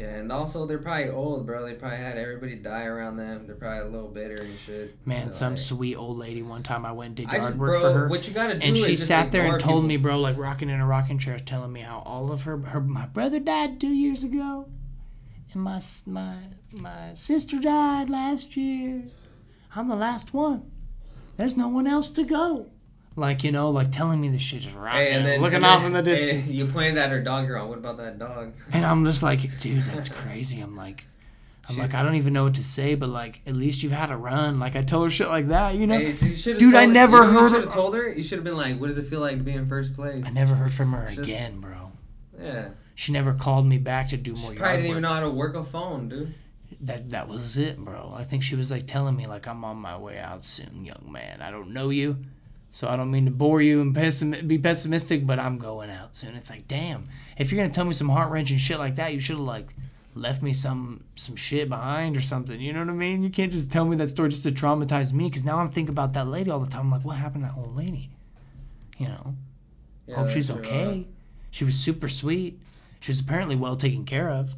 Yeah, and also they're probably old, bro. They probably had everybody die around them. They're probably a little bitter and shit. Man, some like, sweet old lady one time I went and did yard just, work bro, for her. what you gotta do and she sat there and told people. me, bro, like rocking in a rocking chair, telling me how all of her, her my brother died two years ago, and my my my sister died last year. I'm the last one. There's no one else to go. Like you know, like telling me this shit just rocking, Hey, and then looking and off then- in the distance, you pointed at her dog. You're all, what about that dog? and I'm just like, (laughs) dude, that's crazy. I'm like. I'm She's- like, I don't even know what to say, but like, at least you've had a run. Like, I tell her shit like that, you know? Hey, you Dude, I told- never you know heard You should have told her. You should have been like, "What does it feel like to be in first place?" I never heard from her Just- again, bro. Yeah, She never called me back to do she more probably yard didn't work. even know how to work a phone, dude. That that was it, bro. I think she was like telling me like I'm on my way out soon, young man. I don't know you, so I don't mean to bore you and pessim- be pessimistic, but I'm going out soon. It's like, damn, if you're gonna tell me some heart wrenching shit like that, you should have like left me some some shit behind or something. You know what I mean? You can't just tell me that story just to traumatize me, because now I'm thinking about that lady all the time. I'm like, what happened to that old lady? You know. Yeah, Hope she's okay. She was super sweet. She was apparently well taken care of.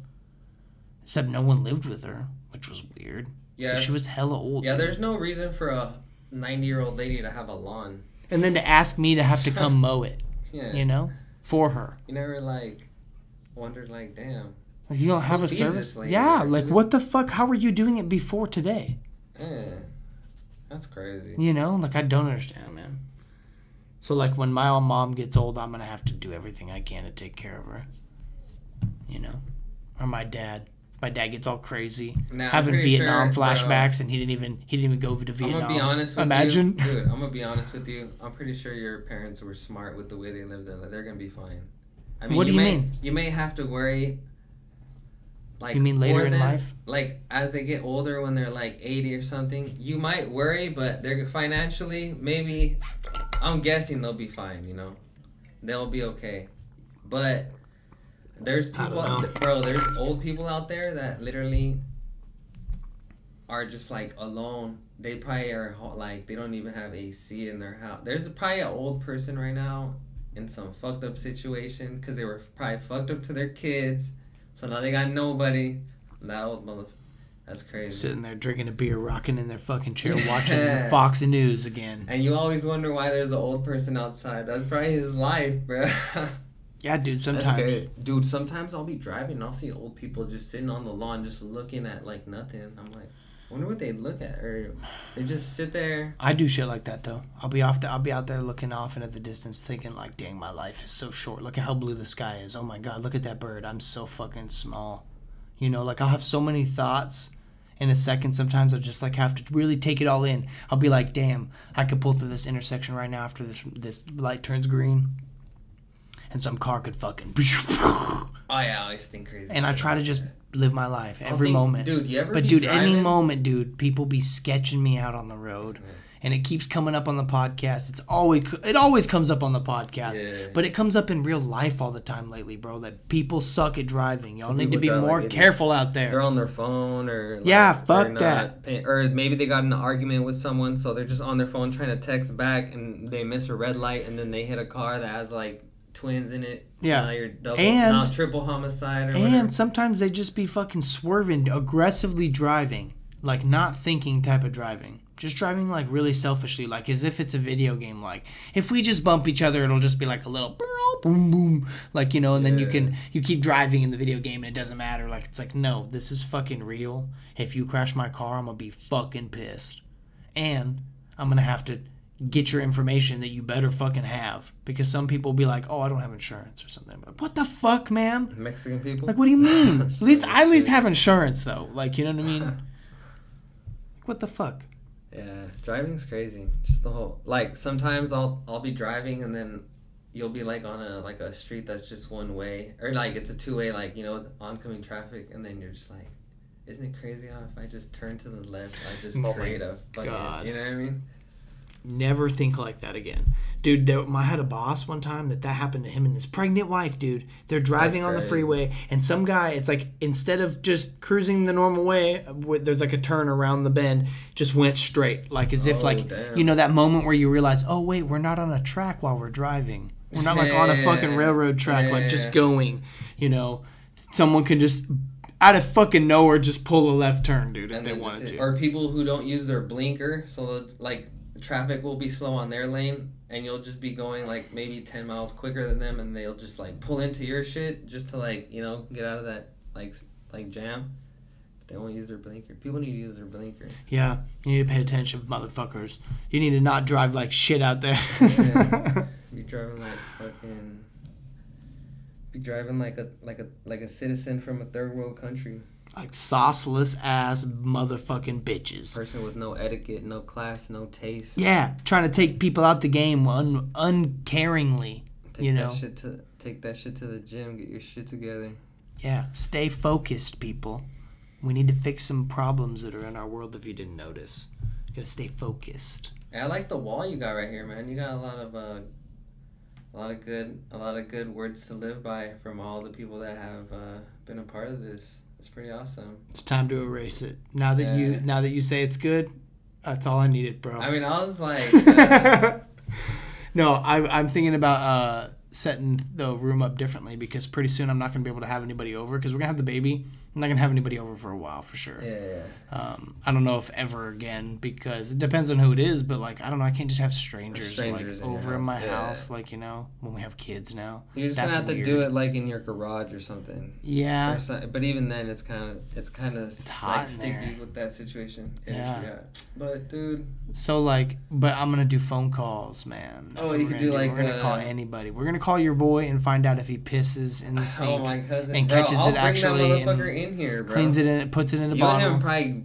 Except no one lived with her, which was weird. Yeah, She was hella old. yeah. There's no reason for a 90 year old lady to have a lawn. And then to ask me to have to come (laughs) mow it, Yeah, you know, for her. you never like wondered like, damn. Like, you don't have a service. lady, Yeah, right, like what the fuck? How were you doing it before today? Eh, that's crazy. You know, like I don't understand, man. So like when my mom gets old, I'm gonna have to do everything I can to take care of her. You know, or my dad. My dad gets all crazy, Nah, having Vietnam sure, bro. flashbacks, and he didn't even he didn't even go over to I'm Vietnam. gonna be honest with Imagine. you, dude. I'm gonna be honest with you. I'm pretty sure your parents were smart with the way they lived their. They're gonna be fine. I mean, What do you may, mean? You may have to worry. Like You mean later in life? Like as they get older, when they're like 80 or something, you might worry, but they're financially maybe. I'm guessing they'll be fine. You know, they'll be okay. But there's people, bro. There's old people out there that literally are just like alone. They probably are like they don't even have AC in their house. There's probably an old person right now in some fucked up situation because they were probably fucked up to their kids, so now they got nobody. That old mother, that's crazy. Sitting there drinking a beer, rocking in their fucking chair, Yeah. (laughs) watching Fox News again. And you always wonder why there's an old person outside. That's probably his life, bro. (laughs) Yeah, dude. Sometimes dude. Sometimes I'll be driving and I'll see old people just sitting on the lawn, just looking at like nothing. I'm like, I wonder what they look at, or they just sit there. I do shit like that though. I'll be off. The, I'll be out there looking off into the distance, thinking like, "Dang, my life is so short. Look at how blue the sky is. Oh my god, look at that bird. I'm so fucking small." You know, like I'll have so many thoughts in a second. Sometimes I just like have to really take it all in. I'll be like, "Damn, I could pull through this intersection right now after this this light turns green, and some car could fucking." (laughs) Oh yeah, I always think crazy. And I try to just live my life oh, every think- moment. dude. You ever? But dude, any moment, dude, people be sketching me out on the road, and it keeps coming up on the podcast. It's always it always comes up on the podcast, Yeah. but it comes up in real life all the time lately, bro. That people suck at driving. Y'all Some need to be drive like more careful out there. They're on their phone or like, Yeah, fuck that. or maybe they got in an argument with someone, so they're just on their phone trying to text back, and they miss a red light, and then they hit a car that has like twins in it. Yeah. now you're double, And- not triple homicide or whatever. And sometimes they just be fucking swerving, aggressively driving, like not thinking type of driving. Just driving like really selfishly, like as if it's a video game. Like if we just bump each other, it'll just be like a little boom boom, like you know, and then you can you keep driving in the video game and it doesn't matter. Like it's like no, this is fucking real. If you crash my car, I'm gonna be fucking pissed, and I'm gonna have to get your information that you better fucking have because some people will be like, oh, I don't have insurance or something. But what the fuck, man? Mexican people. Like, what do you mean? (laughs) at least I at least have insurance though. Like, you know what I mean? Like, (laughs) what the fuck? Yeah, driving's crazy. Just the whole like sometimes I'll I'll be driving and then you'll be like on a like a street that's just one way or like it's a two way like you know oncoming traffic and then you're just like Isn't it crazy how if I just turn to the left, I just Oh create a fucking, God. you know what I mean? Never think like that again. Dude, there, I had a boss one time that that happened to him and his pregnant wife, dude. They're driving on the freeway, and some guy, it's like instead of just cruising the normal way, there's like a turn around the bend, just went straight. Like as if, Oh, like, damn. you know, that moment where you realize, oh, wait, we're not on a track while we're driving. We're not like on a fucking railroad track, like just going, you know. Someone could just, out of fucking nowhere, just pull a left turn, dude, if And they wanted to. or people who don't use their blinker, so like traffic will be slow on their lane, and you'll just be going like maybe ten miles quicker than them, and they'll just like pull into your shit just to like you know get out of that like like jam. They won't use their blinker. People need to use their blinker. Yeah, you need to pay attention, motherfuckers. You need to not drive like shit out there. (laughs) Yeah. (laughs) Be driving like fucking. Be driving like a like a like a citizen from a third world country. Like sauceless ass motherfucking bitches. Person with no etiquette, no class, no taste. Yeah, trying to take people out the game un- uncaringly. Take you that know. shit to take that shit to the gym. Get your shit together. Yeah, stay focused, people. We need to fix some problems that are in our world. If you didn't notice, you gotta stay focused. Hey, I like the wall you got right here, man. You got a lot of uh, a lot of good, a lot of good words to live by from all the people that have uh, been a part of this. It's pretty awesome. It's time to erase it. Now that you now that you say it's good, that's all I needed, bro. I mean, I was like, (laughs) uh, no, I, I'm thinking about uh, setting the room up differently because pretty soon I'm not to be able to have anybody over because we're to have the baby. I'm not to have anybody over for a while for sure. yeah, yeah. Um, I don't know if ever again because it depends on who it is, but like I don't know, I can't just have strangers, Strangers like in over in my house, yeah. house, like you know when we have kids now. You're just That's gonna have to do it like in your garage or something. Yeah, Or some, but even then, it's kind of it's kind of hot like sticky there. with that situation. Yeah. But dude, so like, but I'm gonna do phone calls, man. That's Oh, you could gonna do, like, we're gonna call uh, anity. We're gonna call your boy and find out if he pisses in the (laughs) oh sink, my cousin, and bro, catches I'll it actually that and motherfucker in here, bro. cleans it in, puts it in a you and bottle, him probably,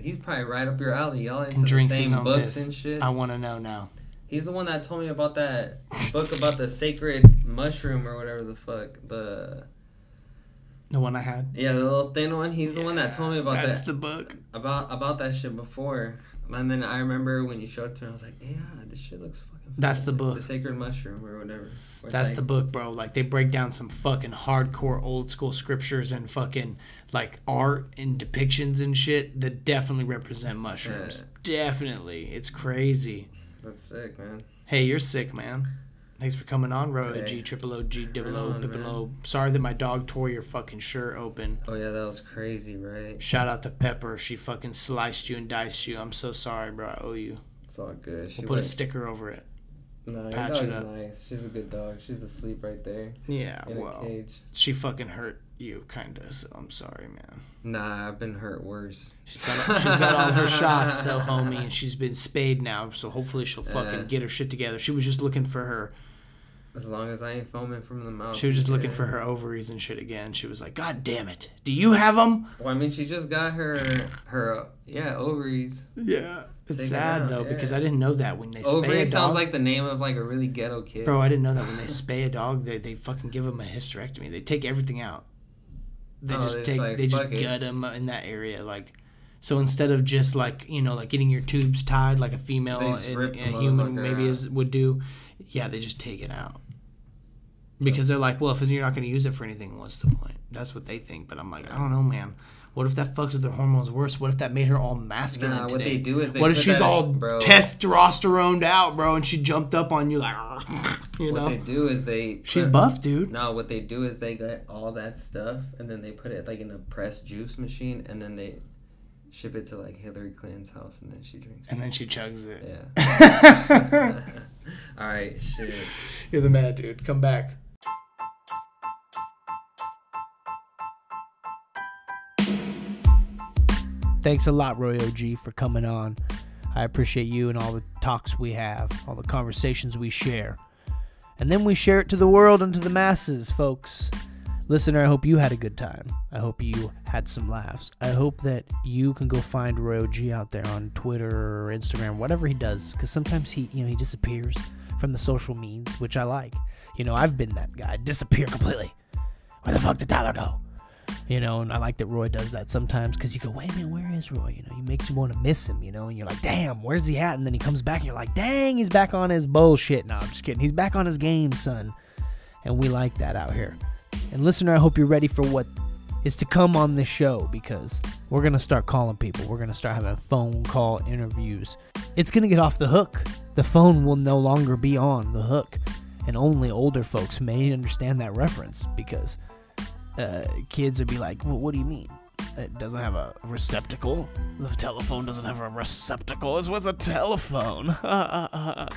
he's probably right up your alley. Y'all into and the same books piss. and shit. I want to know now. He's the one that told me about that (laughs) book about the sacred mushroom or whatever the fuck. The The one I had. yeah, the little thin one. He's the one that told me about That's that That's the book. about about that shit before. And then I remember when you showed it to me, I was like, yeah, this shit looks fucking. That's the book. The sacred mushroom or whatever. That's like- the book, bro. Like they break down some fucking hardcore old school scriptures and fucking like art and depictions and shit that definitely represent mushrooms. Definitely. It's crazy. That's sick, man. Hey, you're sick, man. Thanks for coming on, Ro Hey. G triple O G double O triple. O. Sorry that my dog tore your fucking shirt open. Oh yeah, that was crazy, right? Shout out to Pepper. She fucking sliced you and diced you. I'm so sorry, bro. I owe you. It's all good. She We'll put a sticker over it. No, your dog's up. nice. She's a good dog. She's asleep right there Yeah, in a well, cage. she fucking hurt you, kinda. So I'm sorry, man. Nah, I've been hurt worse. She's got, she's got all her shots though, (laughs) homie, and she's been spayed now. So hopefully she'll fucking Yeah. get her shit together. She was just looking for her. As long as I ain't foaming from the mouth. She was just looking for her ovaries and shit again. She was like, "God damn it, do you have them?" Well, I mean, she just got her her yeah ovaries. Yeah, it's Take it sad out, though because. I didn't know that when they spay a Ovaries dog. sounds like the name of like a really ghetto kid. Bro, I didn't know that when they (laughs) spay a dog, they, they fucking give them a hysterectomy. They take everything out. They Oh, just they just take like, they just it. gut them in that area, like. So instead of just like you know like getting your tubes tied like a female and a human maybe out. is, would do, yeah, they just take it out. Because they're like, well, if you're not going to use it for anything, what's the point? That's what they think. But I'm like, I don't know, man. What if that fucks with her hormones worse? What if that made her all masculine Nah, today? what they do is they what if she's in- all bro. testosteroned out, bro, and she jumped up on you like, (laughs) you know? what they do is they She's put- buff, dude. No, what they do is they get all that stuff and then they put it like in a pressed juice machine and then they ship it to like Hillary Clinton's house and then she drinks. And then she chugs it. Yeah. (laughs) (laughs) all right, shit. You're the man, dude. Come back. Thanks a lot, Roy OG, for coming on. I appreciate you and all the talks we have, all the conversations we share. And then we share it to the world and to the masses, folks. Listener, I hope you had a good time. I hope you had some laughs. I hope that you can go find Roy OG out there on Twitter or Instagram, whatever he does, because sometimes he, you know, he disappears from the social means, which I like. You know, I've been that guy, disappear completely. Where the fuck did Tyler go? You know, and I like that Roy does that sometimes because you go, wait a minute, where is Roy? You know, he makes you want to miss him, you know, and you're like, damn, where's he at? And then he comes back and you're like, dang, he's back on his bullshit. No, I'm just kidding. He's back on his game, son. And we like that out here. And listener, I hope you're ready for what is to come on this show because we're going to start calling people. We're going to start having phone call interviews. It's going to get off the hook. The phone will no longer be on the hook. And only older folks may understand that reference because uh, kids would be like, well, what do you mean? It doesn't have a receptacle. The telephone doesn't have a receptacle. It's what's a telephone? (laughs)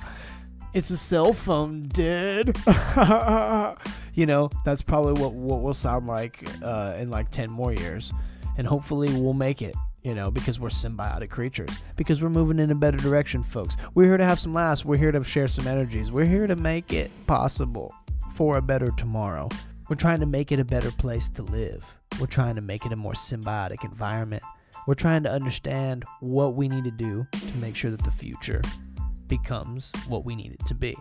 it's a cell phone, dude. (laughs) you know, that's probably what what will sound like uh, in like ten more years, and hopefully we'll make it. You know, because we're symbiotic creatures. Because we're moving in a better direction, folks. We're here to have some laughs. We're here to share some energies. We're here to make it possible for a better tomorrow. We're trying to make it a better place to live. We're trying to make it a more symbiotic environment. We're trying to understand what we need to do to make sure that the future becomes what we need it to be.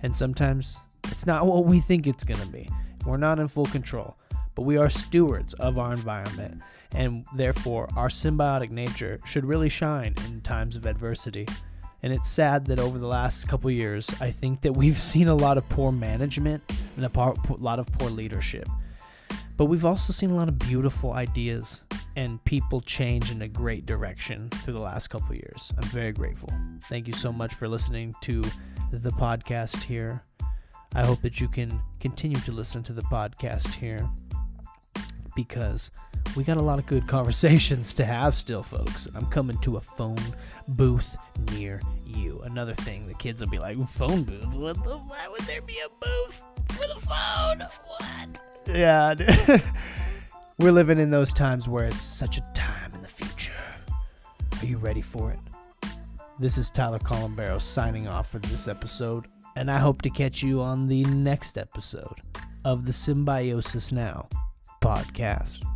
And sometimes it's not what we think it's going to be. We're not in full control, but we are stewards of our environment. And therefore, our symbiotic nature should really shine in times of adversity. And it's sad that over the last couple years, I think that we've (laughs) seen a lot of poor management and a lot of poor leadership. But we've also seen a lot of beautiful ideas and people change in a great direction through the last couple years. I'm very grateful. Thank you so much for listening to the podcast here. I hope that you can continue to listen to the podcast here because we got a lot of good (laughs) conversations to have still, folks. I'm coming to a phone booth near you. Another thing the kids will be like, phone booth? What the, why would there be a booth for the phone? What? Yeah. (laughs) We're living in those times where it's such a time in the future. Are you ready for it? This is Tyler Colombero signing off for this episode, and I hope to catch you on the next episode of the Symbiosis Now podcast.